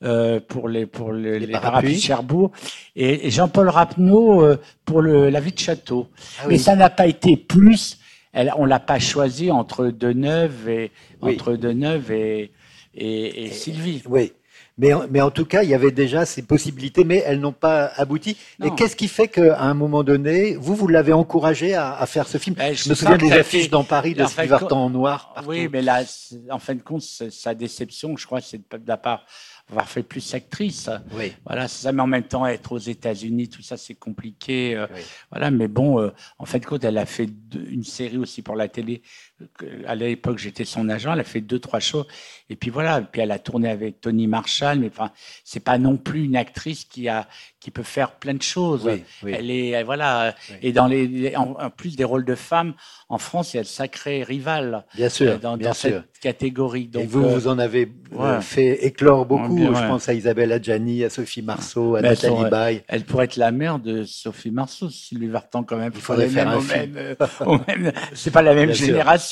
Euh, pour les pour les, les, parapluies de Cherbourg et, Jean-Paul Rapneau euh, pour le, la vie de château. Ah Mais ça n'a pas été plus. Elle, on l'a pas choisi entre Deneuve et entre Deneuve et et, et Sylvie. Oui. Mais, mais, en tout cas, il y avait déjà ces possibilités, mais elles n'ont pas abouti. Et qu'est-ce qui fait qu'à un moment donné, vous, vous l'avez encouragé à, à, faire ce film ben, Je, me souviens des affiches dans Paris de Sylvie Vartan en noir. Oui, mais là, en fin de compte, sa déception, je crois, c'est de la part avoir fait plus actrice. Oui. Voilà, ça. Mais en même temps, être aux États-Unis, tout ça, c'est compliqué. Euh, voilà, mais bon, euh, en fait, quand elle a fait une série aussi pour la télé, à l'époque, j'étais son agent. Elle a fait deux, trois shows. Et puis voilà. Puis elle a tourné avec Tony Marshall. Mais enfin, c'est pas non plus une actrice qui a qui peut faire plein de choses. Elle est voilà. Et dans les en, plus des rôles de femmes en France, il y a le sacré rival. Bien sûr. Euh, dans, bien cette catégorie. Donc, et vous, vous en avez fait éclore beaucoup je pense à Isabelle Adjani, à Sophie Marceau, à Nathalie Baye. Elle pourrait être la mère de Sophie Marceau, Sylvie Vartan quand même. Il faudrait faire un film. Même, c'est pas la même génération.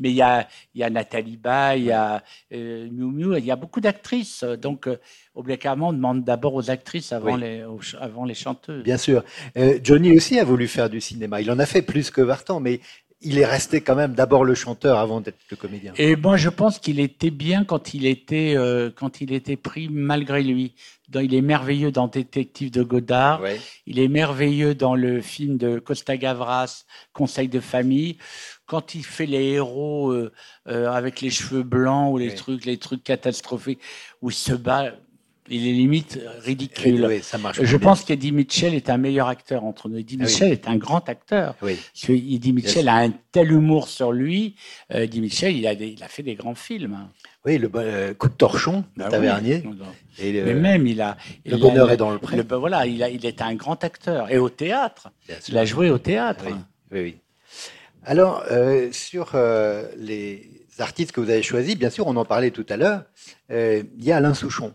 Mais il y a, il y a Nathalie Baye, il y a euh, Miu Miu, il y a beaucoup d'actrices. Donc, euh, obligatoirement, on demande d'abord aux actrices avant, les, avant les chanteuses. Bien sûr. Euh, Johnny aussi a voulu faire du cinéma. Il en a fait plus que Vartan, mais il est resté quand même d'abord le chanteur avant d'être le comédien. Et moi, je pense qu'il était bien quand il était euh, quand il était pris malgré lui. Il est merveilleux dans Détective de Godard. Il est merveilleux dans le film de Costa Gavras, Conseil de famille. Quand il fait les héros euh, euh, avec les cheveux blancs ou les trucs, les trucs catastrophiques, où il se bat il est limite ridicule. Oui, ça marche je pense qu'Eddie Mitchell est un meilleur acteur entre nous. Eddie ah Mitchell est un grand acteur. Oui. Eddie Mitchell a un tel humour sur lui. Euh, Eddie Mitchell, il a, il a fait des grands films. Oui, le euh, coup de torchon, le bah tavernier. Et Mais même, il a. Le bonheur est dans le pré. Bah, voilà, il, a, il est un grand acteur. Et au théâtre. Il a joué au théâtre. Oui, oui. Alors, euh, sur les artistes que vous avez choisis, bien sûr, on en parlait tout à l'heure, il y a Alain Souchon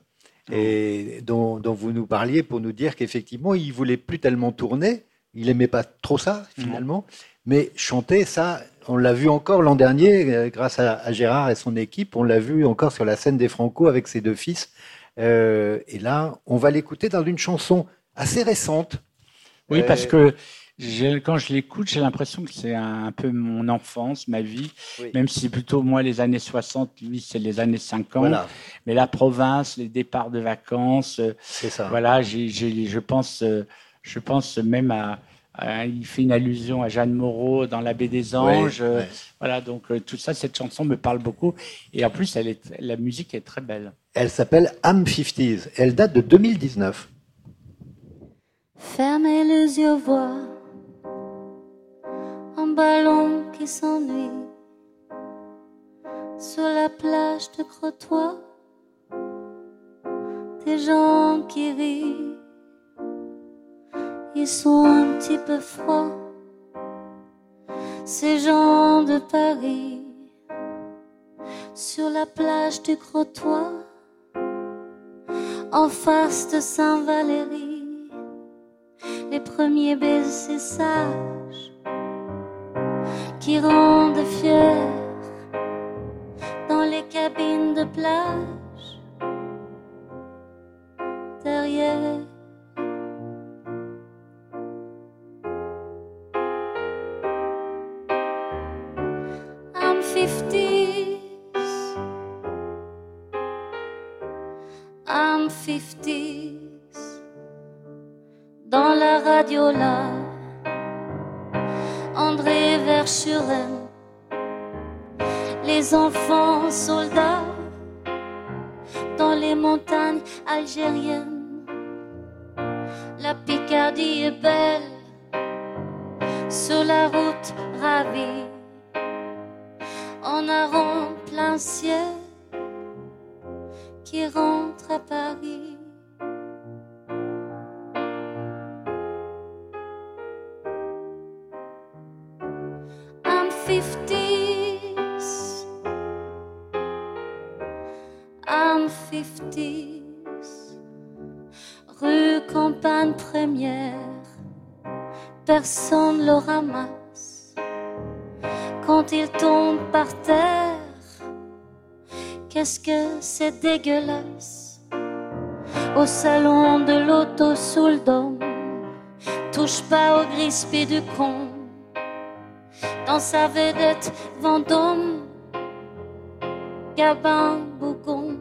et dont, vous nous parliez pour nous dire qu'effectivement, il voulait plus tellement tourner, il aimait pas trop ça finalement, mais chanter, ça, on l'a vu encore l'an dernier euh, grâce à, Gérard et son équipe, on l'a vu encore sur la scène des Franco avec ses deux fils. Euh, et là, on va l'écouter dans une chanson assez récente. Oui, parce euh, que quand je l'écoute, j'ai l'impression que c'est un, peu mon enfance, ma vie, même si plutôt moi les années 60, lui c'est les années 50. Mais la province, les départs de vacances, c'est ça. Voilà, je pense, je pense même à, il fait une allusion à Jeanne Moreau dans La Baie des Anges. Euh, voilà, donc tout ça, cette chanson me parle beaucoup. Et en plus, elle est, la musique est très belle. Elle s'appelle Am 50s. Elle date de 2019. Fermez les yeux, voir un ballon qui s'ennuie sur la plage de Crotoy, des gens qui rient, ils sont un petit peu froids, ces gens de Paris, sur la plage du Crotoy, en face de Saint-Valéry, les premiers baisers sages qui rendent fiers dans les cabines de plage André Verschuren, les enfants soldats dans les montagnes algériennes. La Picardie est belle sur la route ravie, en un plein ciel qui rentre à Paris. Qu'est-ce que c'est dégueulasse? Au salon de l'auto sous le dôme. Touche pas au gris du con dans sa vedette Vendôme, Gabin Bougon,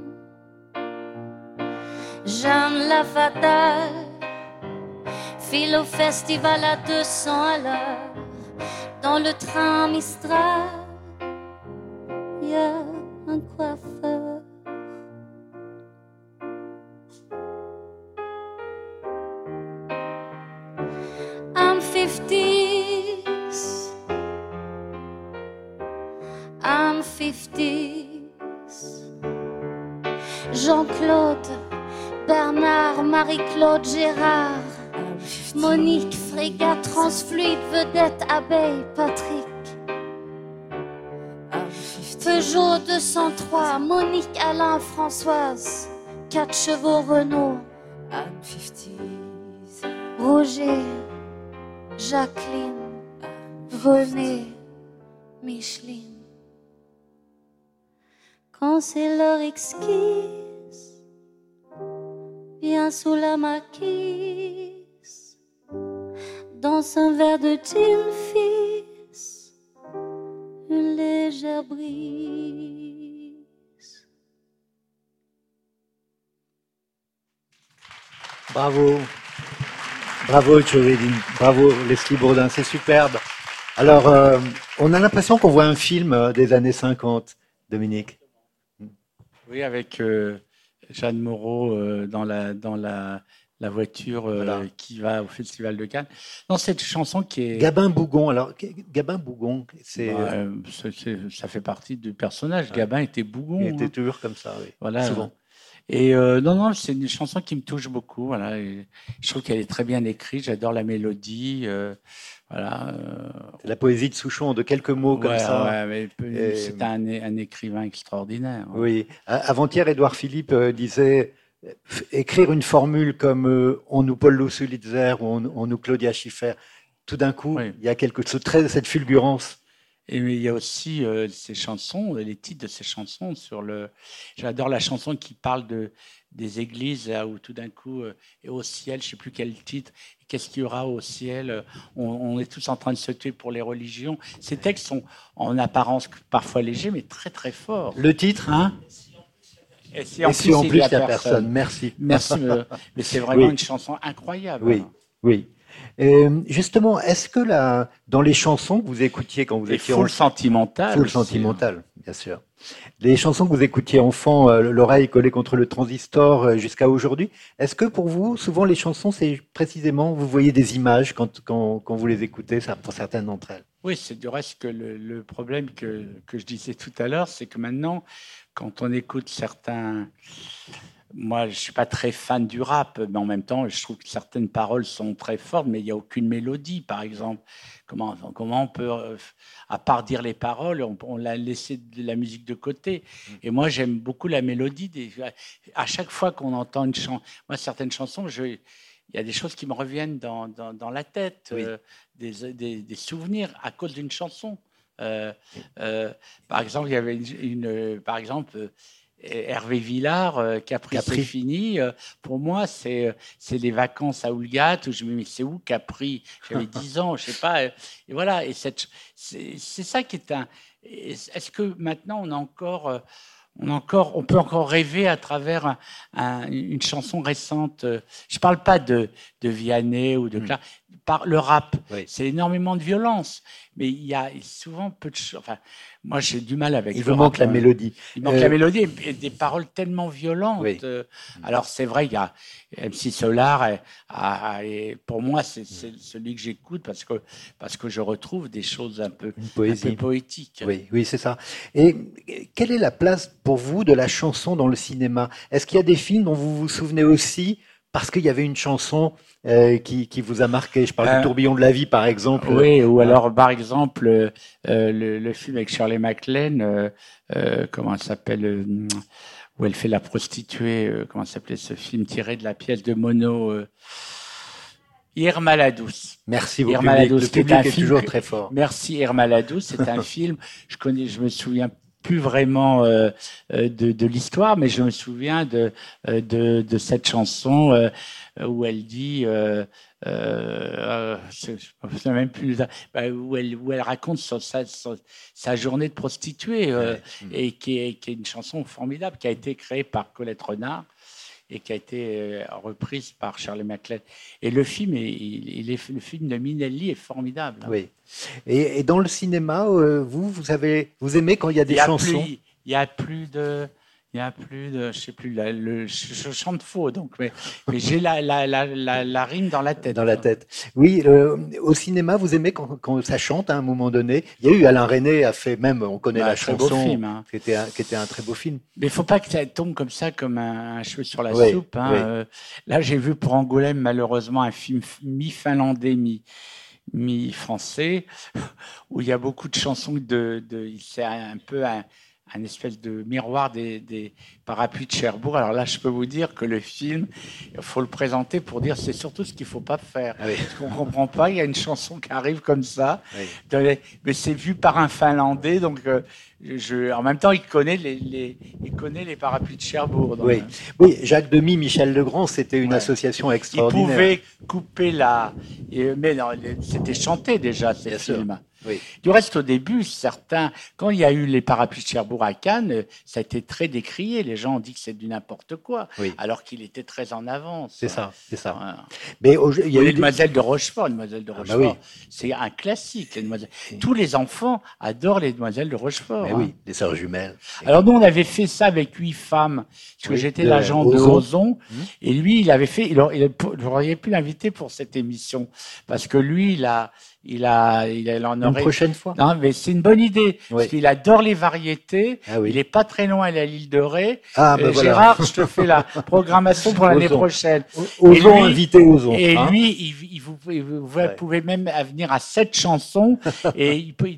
Jeanne la file au festival à 200 à l'heure, dans le train Mistral, il y a un coiffeur. 203, Monique, Alain, Françoise, 4 chevaux Renault. Roger, Jacqueline, René, Micheline. Quand c'est leur exquise, bien sous la maquise, dans un verre de gin fils, une légère brise. Bravo. Bravo, Tchovedine. Bravo, Leslie Bourdin. C'est superbe. Alors, euh, on a l'impression qu'on voit un film euh, des années 50, Dominique. Oui, avec euh, Jeanne Moreau euh, dans, la, dans la, la voiture Voilà. qui va au Festival de Cannes. Non, cette chanson qui est. Gabin Bougon. Alors, Gabin Bougon, c'est, Bah, c'est- ça fait partie du personnage. Gabin était bougon. il était hein. toujours comme ça, oui. Voilà. Souvent. Et euh, non, non, c'est une chanson qui me touche beaucoup. Voilà. Et je trouve qu'elle est très bien écrite. J'adore la mélodie. euh, voilà. euh, la poésie de Souchon, de quelques mots comme ouais, ça. ouais, Et- c'est un, un écrivain extraordinaire. Oui. Avant-hier, Édouard Philippe disait écrire une formule comme euh, on nous Paul Sulitzer ou on, on nous Claudia Schiffer. Tout d'un coup, Oui. il y a quelque chose, cette fulgurance. Et mais il y a aussi euh, ces chansons, les titres de ces chansons sur le. J'adore la chanson qui parle de des églises là, où tout d'un coup euh, et au ciel, je sais plus quel titre. Qu'est-ce qu'il y aura au ciel euh, on, on est tous en train de se tuer pour les religions. Ces textes sont en apparence parfois légers, mais très très forts. Le titre Hein? Et si Et si en il plus, il n'y a personne. Merci. Merci, mais, mais c'est vraiment Oui. une chanson incroyable. Oui, oui. Euh, justement, est-ce que la, dans les chansons que vous écoutiez quand vous Et étiez full enfant, sentimental. full aussi, hein. sentimental, bien sûr, les chansons que vous écoutiez enfant, euh, l'oreille collée contre le transistor euh, jusqu'à aujourd'hui, est-ce que pour vous, souvent les chansons, c'est précisément, vous voyez des images quand, quand, quand vous les écoutez, ça, pour certaines d'entre elles? Oui, c'est du reste que le, le problème que, que je disais tout à l'heure, c'est que maintenant, quand on écoute certains... Moi, je suis pas très fan du rap, mais en même temps, je trouve que certaines paroles sont très fortes, mais il n'y a aucune mélodie, par exemple. Comment, comment on peut, euh, à part dire les paroles, on, on l'a laissé de la musique de côté. Et moi, j'aime beaucoup la mélodie. Des, à chaque fois qu'on entend une chanson, moi, certaines chansons, je, il y a des choses qui me reviennent dans, dans, dans la tête, Oui. euh, des, des, des souvenirs à cause d'une chanson. Euh, euh, par exemple, il y avait une, une- par exemple, Hervé Villard, euh, Capri, Capri. c'est fini. Euh, pour moi, c'est euh, c'est les vacances à Oulgat où je me dis, mais c'est où Capri J'avais 10 ans, je sais pas. Et voilà, et cette- c'est ça qui est un. Est-ce que maintenant on a encore. on, a encore, on peut encore rêver à travers un- un- une chanson récente? Je ne parle pas de, de Vianney ou de Mm. Clark. Par le rap, Oui. c'est énormément de violence, mais il y a souvent peu de choses. Enfin, moi, j'ai du mal avec. Il le manque rap, la hein. mélodie. Il manque Euh, la mélodie et, des paroles tellement violentes. Oui. euh, alors c'est vrai, il y a MC Solar. Et, pour moi, c'est celui que j'écoute parce que parce que je retrouve des choses un peu, un peu poétiques. Oui, oui, c'est ça. Et quelle est la place pour vous de la chanson dans le cinéma? Est-ce qu'il y a des films dont vous vous souvenez aussi parce qu'il y avait une chanson euh, qui, qui vous a marqué Je parle Euh, du tourbillon de la vie, par exemple. Oui, ou Ah. alors par exemple euh, euh, le, le film avec Shirley MacLaine, euh, euh, comment s'appelle euh, où elle fait la prostituée, euh, comment s'appelait ce film tiré de la pièce de Mono euh, Irma la douce. Merci beaucoup. Irma la douce, public est, toujours très fort. Merci Irma la douce. C'est un film. Je connais, je me souviens plus vraiment euh, euh, de, de l'histoire, mais je me souviens de, euh, de, de cette chanson où elle dit, euh, euh, je même plus, bah, où, elle, où elle raconte sa, journée de prostituée, et qui est, qui est une chanson formidable qui a été créée par Colette Renard et qui a été euh, reprise par Charlie MacLeod. Et le film, il, est, le film de Minelli est formidable. Hein. Oui. Et, dans le cinéma, euh, vous, vous avez, vous aimez quand il y a des chansons? Il n'y a plus de il n'y a plus de, je sais plus, le, je, chante faux, donc, mais, mais j'ai la, la, la, rime dans la tête. Dans la tête. Oui, au cinéma, vous aimez quand, quand, ça chante à un moment donné? Il y a eu Alain René a fait même, on connaît bah, la chanson, film, hein. qui, était un, qui était un très beau film. Mais il faut pas que ça tombe comme ça, comme un, cheveu sur la soupe. Hein. Euh, là, j'ai vu pour Angoulême malheureusement un film mi-finlandais, mi mi-français, où il y a beaucoup de chansons de, de c'est un peu un, un espèce de miroir des, des, parapluies de Cherbourg. Alors là, je peux vous dire que le film, il faut le présenter pour dire c'est surtout ce qu'il faut pas faire. Ah Parce qu'on comprend pas, il y a une chanson qui arrive comme ça, mais c'est vu par un Finlandais, donc euh, je, en même temps, il connaît les, les, il connaît les parapluies de Cherbourg. oui. Euh, oui, Jacques Demy, Michel Legrand, c'était une association extraordinaire. Il pouvait couper la, mais c'était chanté déjà ces films. Du reste, au début, certains, quand il y a eu les parapluies de Cherbourg à Cannes, ça a été très décrié. Les gens ont dit que c'est du n'importe quoi, alors qu'il était très en avance. C'est ça, c'est ça. Mais il y a eu les Demoiselles de Rochefort. De ah, bah Rochefort, c'est un classique. Tous les enfants adorent les Demoiselles de Rochefort. Mais oui, les sœurs jumelles. Alors nous, on avait fait ça avec huit femmes, parce que j'étais l'agent de Ozon, mmh. et lui, il avait fait. Il, aurait pu l'inviter pour cette émission, parce que lui, il a il a, il, en aurait. Une prochaine fois. Non, mais c'est une bonne idée. Parce qu'il adore les variétés. Ah il est pas très loin à la l'île de Ré. Ah, ben Gérard, je te fais la programmation pour l'année prochaine. Osons inviter Ozon. Et hein. lui, il, vous, vous pouvez même venir à sept chansons. et il peut,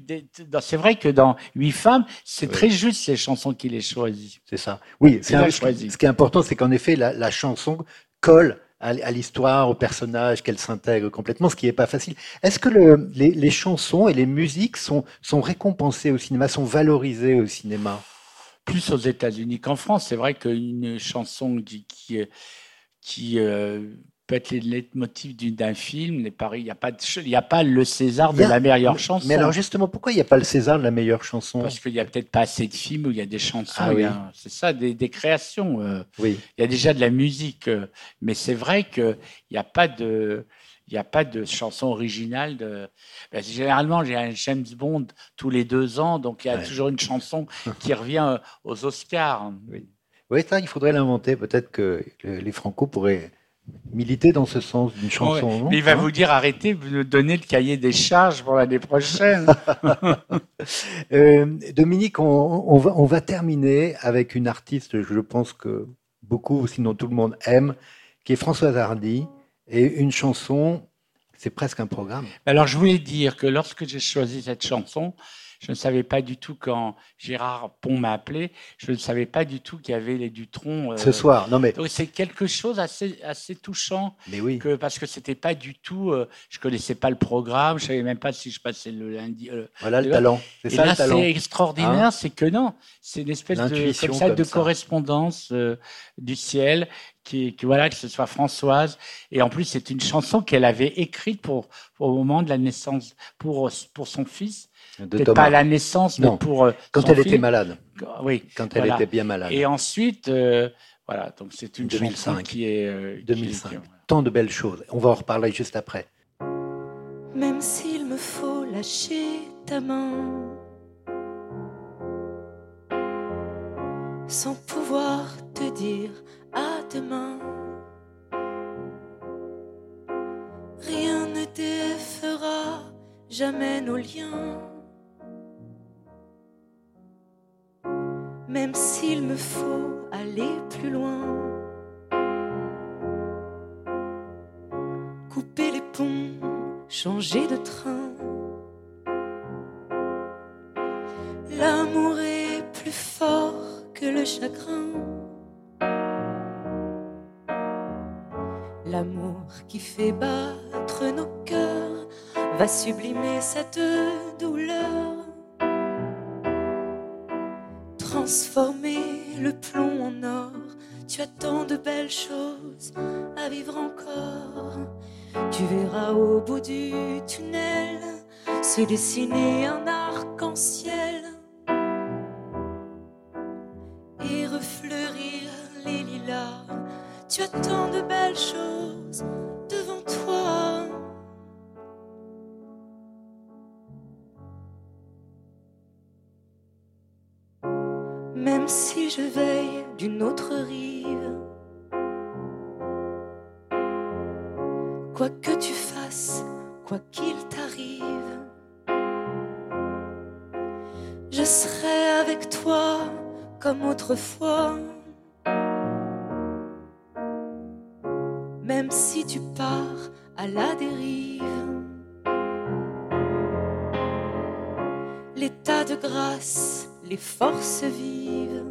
c'est vrai que dans huit femmes, c'est très juste ces chansons qu'il ait choisies. C'est ça. Oui, c'est ce qui est important, c'est qu'en effet, la, la chanson colle à, l'histoire, au personnage, qu'elle s'intègre complètement, ce qui n'est pas facile. Est-ce que le, les, chansons et les musiques sont, récompensées au cinéma, sont valorisées au cinéma? Plus aux États-Unis qu'en France. C'est vrai qu'une chanson qui, qui, qui euh, peut être le leitmotiv d'un film. Il n'y a, pas a pas le César de la meilleure chanson. Mais alors justement, pourquoi il n'y a pas le César de la meilleure chanson Parce qu'il n'y a peut-être pas assez de films où il y a des chansons. Ah c'est ça, des, créations. Euh. oui. Il y a déjà de la musique. Euh. mais c'est vrai qu'il n'y a pas de... Il n'y a pas de chanson originale. De... Ben, généralement, j'ai un James Bond tous les deux ans, donc il y a toujours une chanson qui revient euh, aux Oscars. Oui, oui ça, il faudrait l'inventer. Peut-être que les Franco pourraient militer dans ce sens d'une chanson. il va hein vous dire arrêtez de donner le cahier des charges pour l'année prochaine. euh, Dominique, on, va, on va terminer avec une artiste, je pense que beaucoup, sinon tout le monde aime, qui est Françoise Hardy, et une chanson, c'est presque un programme. Alors je voulais dire que lorsque j'ai choisi cette chanson, je ne savais pas du tout quand Gérard Pont m'a appelé, je ne savais pas du tout qu'il y avait les Dutron. Euh, Ce soir, non mais. c'est quelque chose assez, assez touchant. Mais oui. Que, parce que c'était pas du tout. Je euh, je connaissais pas le programme, je savais même pas si je passais le lundi. Euh, voilà le, talent. C'est ça là, C'est extraordinaire, hein c'est que non, c'est une espèce de, comme ça, de correspondance du ciel qui, qui, voilà que ce soit Françoise et en plus c'est une chanson qu'elle avait écrite pour, pour, au moment de la naissance pour pour son fils Peut-être pas à la naissance, mais pour. Euh, quand elle était malade. Oui. Quand elle était bien malade. Et ensuite, euh, voilà, donc c'est une 2005. qui est. 2005. Euh, Tant de belles choses. On va en reparler juste après. Même s'il me faut lâcher ta main, sans pouvoir te dire à demain, rien ne défera jamais nos liens. Même s'il me faut aller plus loin. Couper les ponts, changer de train. L'amour est plus fort que le chagrin. L'amour qui fait battre va sublimer cette douleur, transformer le plomb en or. Tu as tant de belles choses à vivre encore. Tu verras au bout du tunnel se dessiner un arc-en-ciel forces vives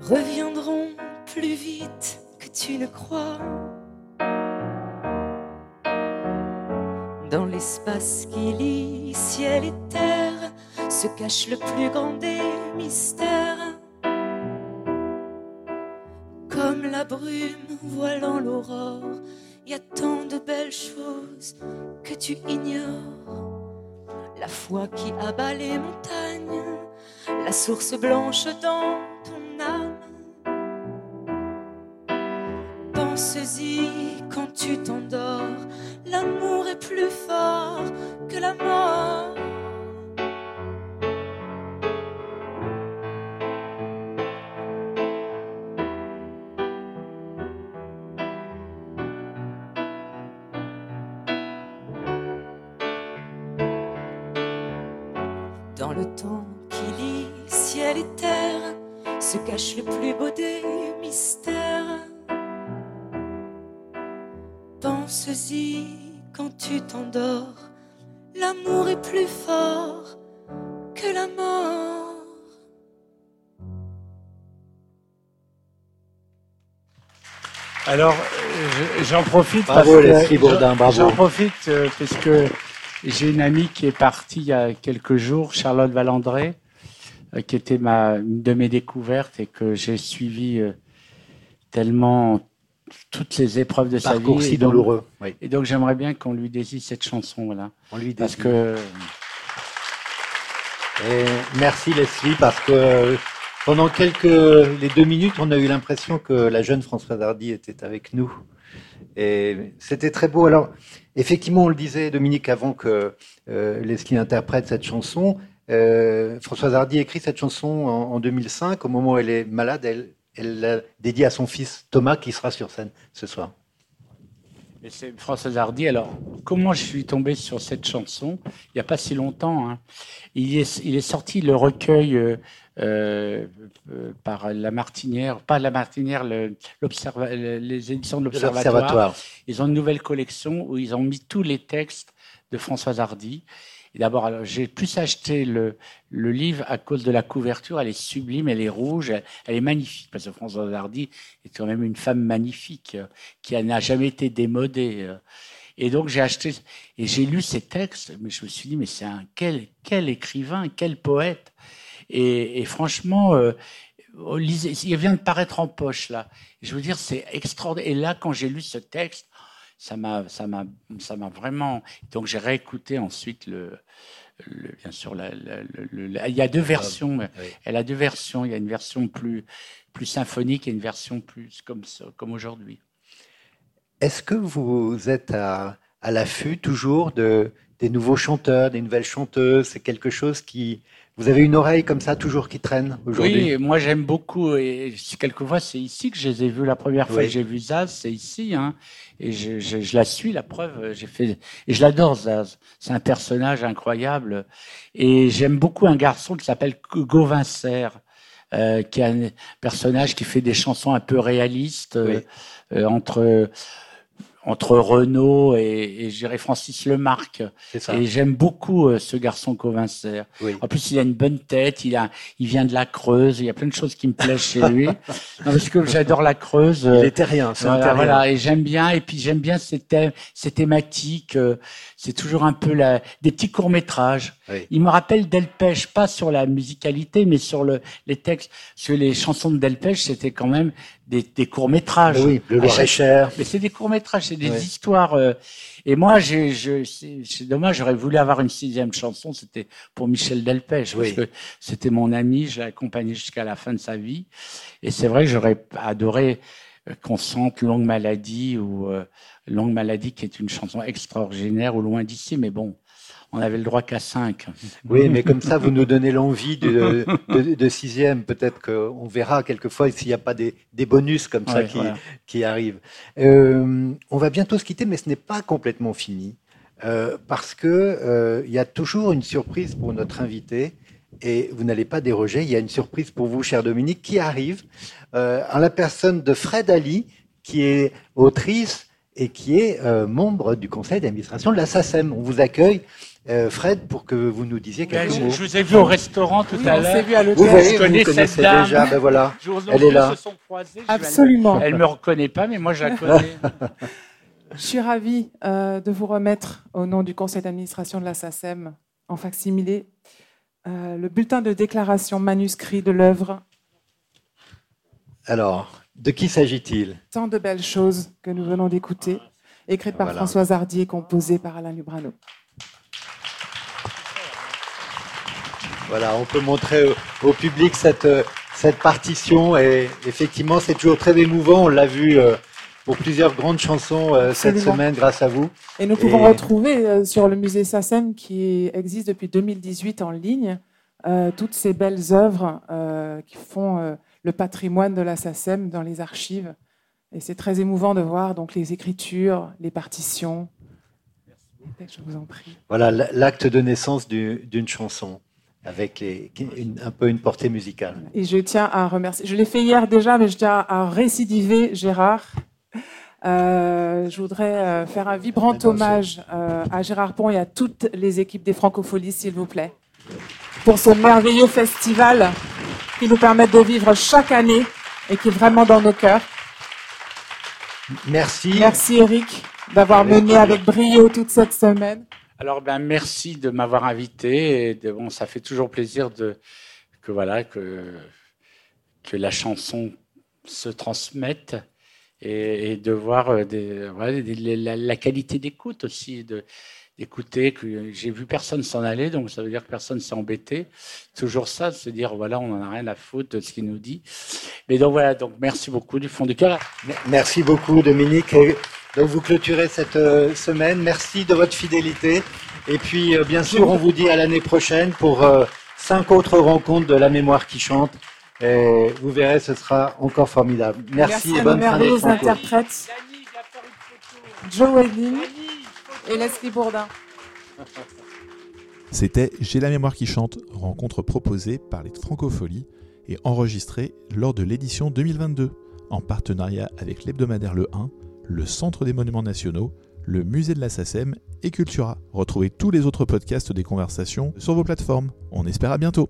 reviendront plus vite que tu ne crois. Dans l'espace qui lie ciel et terre se cache le plus grand des mystères. Comme la brume voilant l'aurore, il y a tant de belles choses que tu ignores. La foi qui abat les montagnes, la source blanche dans ton âme. Pense-y quand tu t'endors, l'amour est plus fort que la mort. Cache le plus beau des mystères. Pense-y quand tu t'endors, l'amour est plus fort que la mort. Alors, je- j'en profite Bravo, parce que- Leslie Bourdin, j'en- bravo. J'en profite euh, parce que j'ai une amie qui est partie il y a quelques jours, Charlotte Valandré, qui était ma une de mes découvertes et que j'ai suivi euh, tellement toutes les épreuves de sa Parcours vie. si Et donc- douloureux. Oui, Et donc j'aimerais bien qu'on lui dédie cette chanson, voilà, on lui parce dédie. que Et merci Leslie parce que pendant quelques les deux minutes, on a eu l'impression que la jeune Françoise Hardy était avec nous. Et c'était très beau. Alors, effectivement, on le disait, Dominique, avant que euh, Leslie interprète cette chanson. Euh, Françoise Hardy écrit cette chanson en, en 2005. Au moment où elle est malade, elle, elle l'a dédiée à son fils Thomas, qui sera sur scène ce soir. Et c'est Françoise Hardy. Alors, comment je suis tombé sur cette chanson? Il n'y a pas si longtemps. hein. Il, est, il est sorti le recueil euh, euh, par la Martinière, pas la Martinière, le- les éditions de l'Observatoire. Ils ont une nouvelle collection où ils ont mis tous les textes de Françoise Hardy. D'abord, j'ai plus acheté le, livre à cause de la couverture. Elle est sublime, elle est rouge, elle, est magnifique. Parce que Françoise Hardy est quand même une femme magnifique euh, qui n'a jamais été démodée. euh. Et donc, j'ai acheté et j'ai lu ces textes. Mais je me suis dit, mais c'est un quel, quel écrivain, quel poète. Et, franchement, euh, il vient de paraître en poche là. Je veux dire, c'est extraordinaire. Et là, quand j'ai lu ce texte, ça m'a, ça m'a, ça m'a vraiment. Donc j'ai réécouté ensuite le, le- bien sûr, la- la- le- le- il y a deux versions. oui. Elle a deux versions. Il y a une version plus, plus symphonique et une version plus comme comme aujourd'hui. Est-ce que vous êtes à, à l'affût toujours de, des nouveaux chanteurs, des nouvelles chanteuses? C'est quelque chose qui... Vous avez une oreille comme ça toujours qui traîne aujourd'hui Oui, moi j'aime beaucoup. Et si quelquefois, c'est ici que je les ai vus la première fois Oui. que j'ai vu Zaz, c'est ici. Hein, et je, je, je la suis, la preuve. J'ai fait et je l'adore Zaz. C'est un personnage incroyable. Et j'aime beaucoup un garçon qui s'appelle Gauvin Serre, euh, qui est un personnage qui fait des chansons un peu réalistes euh, Oui. euh, entre entre Renault et, et Francis Lemarque. Ça. Et j'aime beaucoup euh, ce garçon Covincer. Oui. En plus, il a une bonne tête, il a, il vient de la Creuse, il y a plein de choses qui me plaisent chez lui. Non, parce que j'adore la Creuse. Il euh, est terrien, c'est voilà, voilà, et j'aime bien, et puis j'aime bien ces thèmes, ces thématiques. euh, c'est toujours un peu la, des petits courts métrages. Oui. Il me rappelle Delpech, pas sur la musicalité, mais sur le, les textes. Parce que les chansons de Delpech, c'était quand même des, des courts métrages. Mais oui, le Loir-et-Cher. Mais c'est des courts métrages, c'est des Ouais. histoires. euh, et moi, j'ai, je, c'est, c'est dommage, j'aurais voulu avoir une sixième chanson. C'était pour Michel Delpech, Oui. parce que c'était mon ami. Je l'ai accompagné jusqu'à la fin de sa vie. Et c'est vrai que j'aurais adoré euh, qu'on sente Longue Maladie ou euh, Longue Maladie, qui est une chanson extraordinaire, ou Loin d'ici. Mais bon, on avait le droit qu'à cinq. Oui, mais comme ça, vous nous donnez l'envie de, de, de sixième. Peut-être qu'on verra quelquefois s'il n'y a pas des, des bonus comme ça Ouais, qui, voilà. qui arrivent. Euh, on va bientôt se quitter, mais ce n'est pas complètement fini. euh, parce que euh, y a toujours une surprise pour notre invité. Et vous n'allez pas déroger. Il y a une surprise pour vous, cher Dominique, qui arrive euh, en la personne de Fred Ali, qui est autrice et qui est euh, membre du conseil d'administration de la SACEM. On vous accueille, euh, Fred, pour que vous nous disiez quelques je, mots. je vous ai vu au restaurant tout Oui, à on s'est l'heure. vu à Vous voyez, je vous connais nous cette connaissez dame. déjà, ben voilà. Je vous- Elle est là. yeux se sont croisés, je- Absolument. Elle me reconnaît pas, mais moi je la connais. Je suis ravie euh, de vous remettre, au nom du conseil d'administration de la SACEM, en facsimilé, euh, le bulletin de déclaration manuscrit de l'œuvre Alors, de qui s'agit-il? Tant de belles choses que nous venons d'écouter, écrite par Voilà. Françoise Hardy et composée par Alain Lubrano. Voilà, on peut montrer au, au public cette, euh, cette partition et effectivement, c'est toujours très émouvant. On l'a vu euh, pour plusieurs grandes chansons euh, cette semaine grâce à vous. Et nous pouvons Et- retrouver euh, sur le musée SACEM, qui existe depuis 2018 en ligne, toutes ces belles œuvres qui font le patrimoine de la SACEM dans les archives. Et c'est très émouvant de voir donc les écritures, les partitions. Je vous en prie. Voilà l'acte de naissance du- d'une chanson avec les, une- un peu une portée musicale. Et je tiens à remercier. Je l'ai fait hier déjà, mais je tiens à récidiver Gérard. Euh, je voudrais euh, faire un vibrant hommage euh, à Gérard Pont et à toutes les équipes des Francopholies, s'il vous plaît, pour ce merveilleux festival qui nous permet de vivre chaque année et qui est vraiment dans nos cœurs. Merci. Merci Eric d'avoir mené avec brio toute cette semaine. Alors ben merci de m'avoir invité. Bon, ça fait toujours plaisir que voilà que que la chanson se transmette et, de voir euh, la, qualité d'écoute aussi d'écouter j'ai vu personne s'en aller donc ça veut dire que personne s'est embêté toujours ça de se dire voilà on en a rien à foutre de ce qu'il nous dit mais donc voilà donc merci beaucoup du fond du cœur Merci beaucoup, Dominique. Donc, vous clôturez cette euh, semaine. Merci de votre fidélité. Et puis, euh, bien sûr, on vous dit à l'année prochaine pour euh, cinq autres rencontres de la mémoire qui chante. Et vous verrez, ce sera encore formidable. Merci, et bonne fin Franco. interprètes, Joe Wedin et Leslie Bourdin. C'était J'ai la mémoire qui chante, rencontre proposée par les Francopholies et enregistrée lors de l'édition 2022, en partenariat avec l'hebdomadaire Le 1, le Centre des Monuments Nationaux, le Musée de la SACEM et Cultura. Retrouvez tous les autres podcasts des conversations sur vos plateformes. On espère à bientôt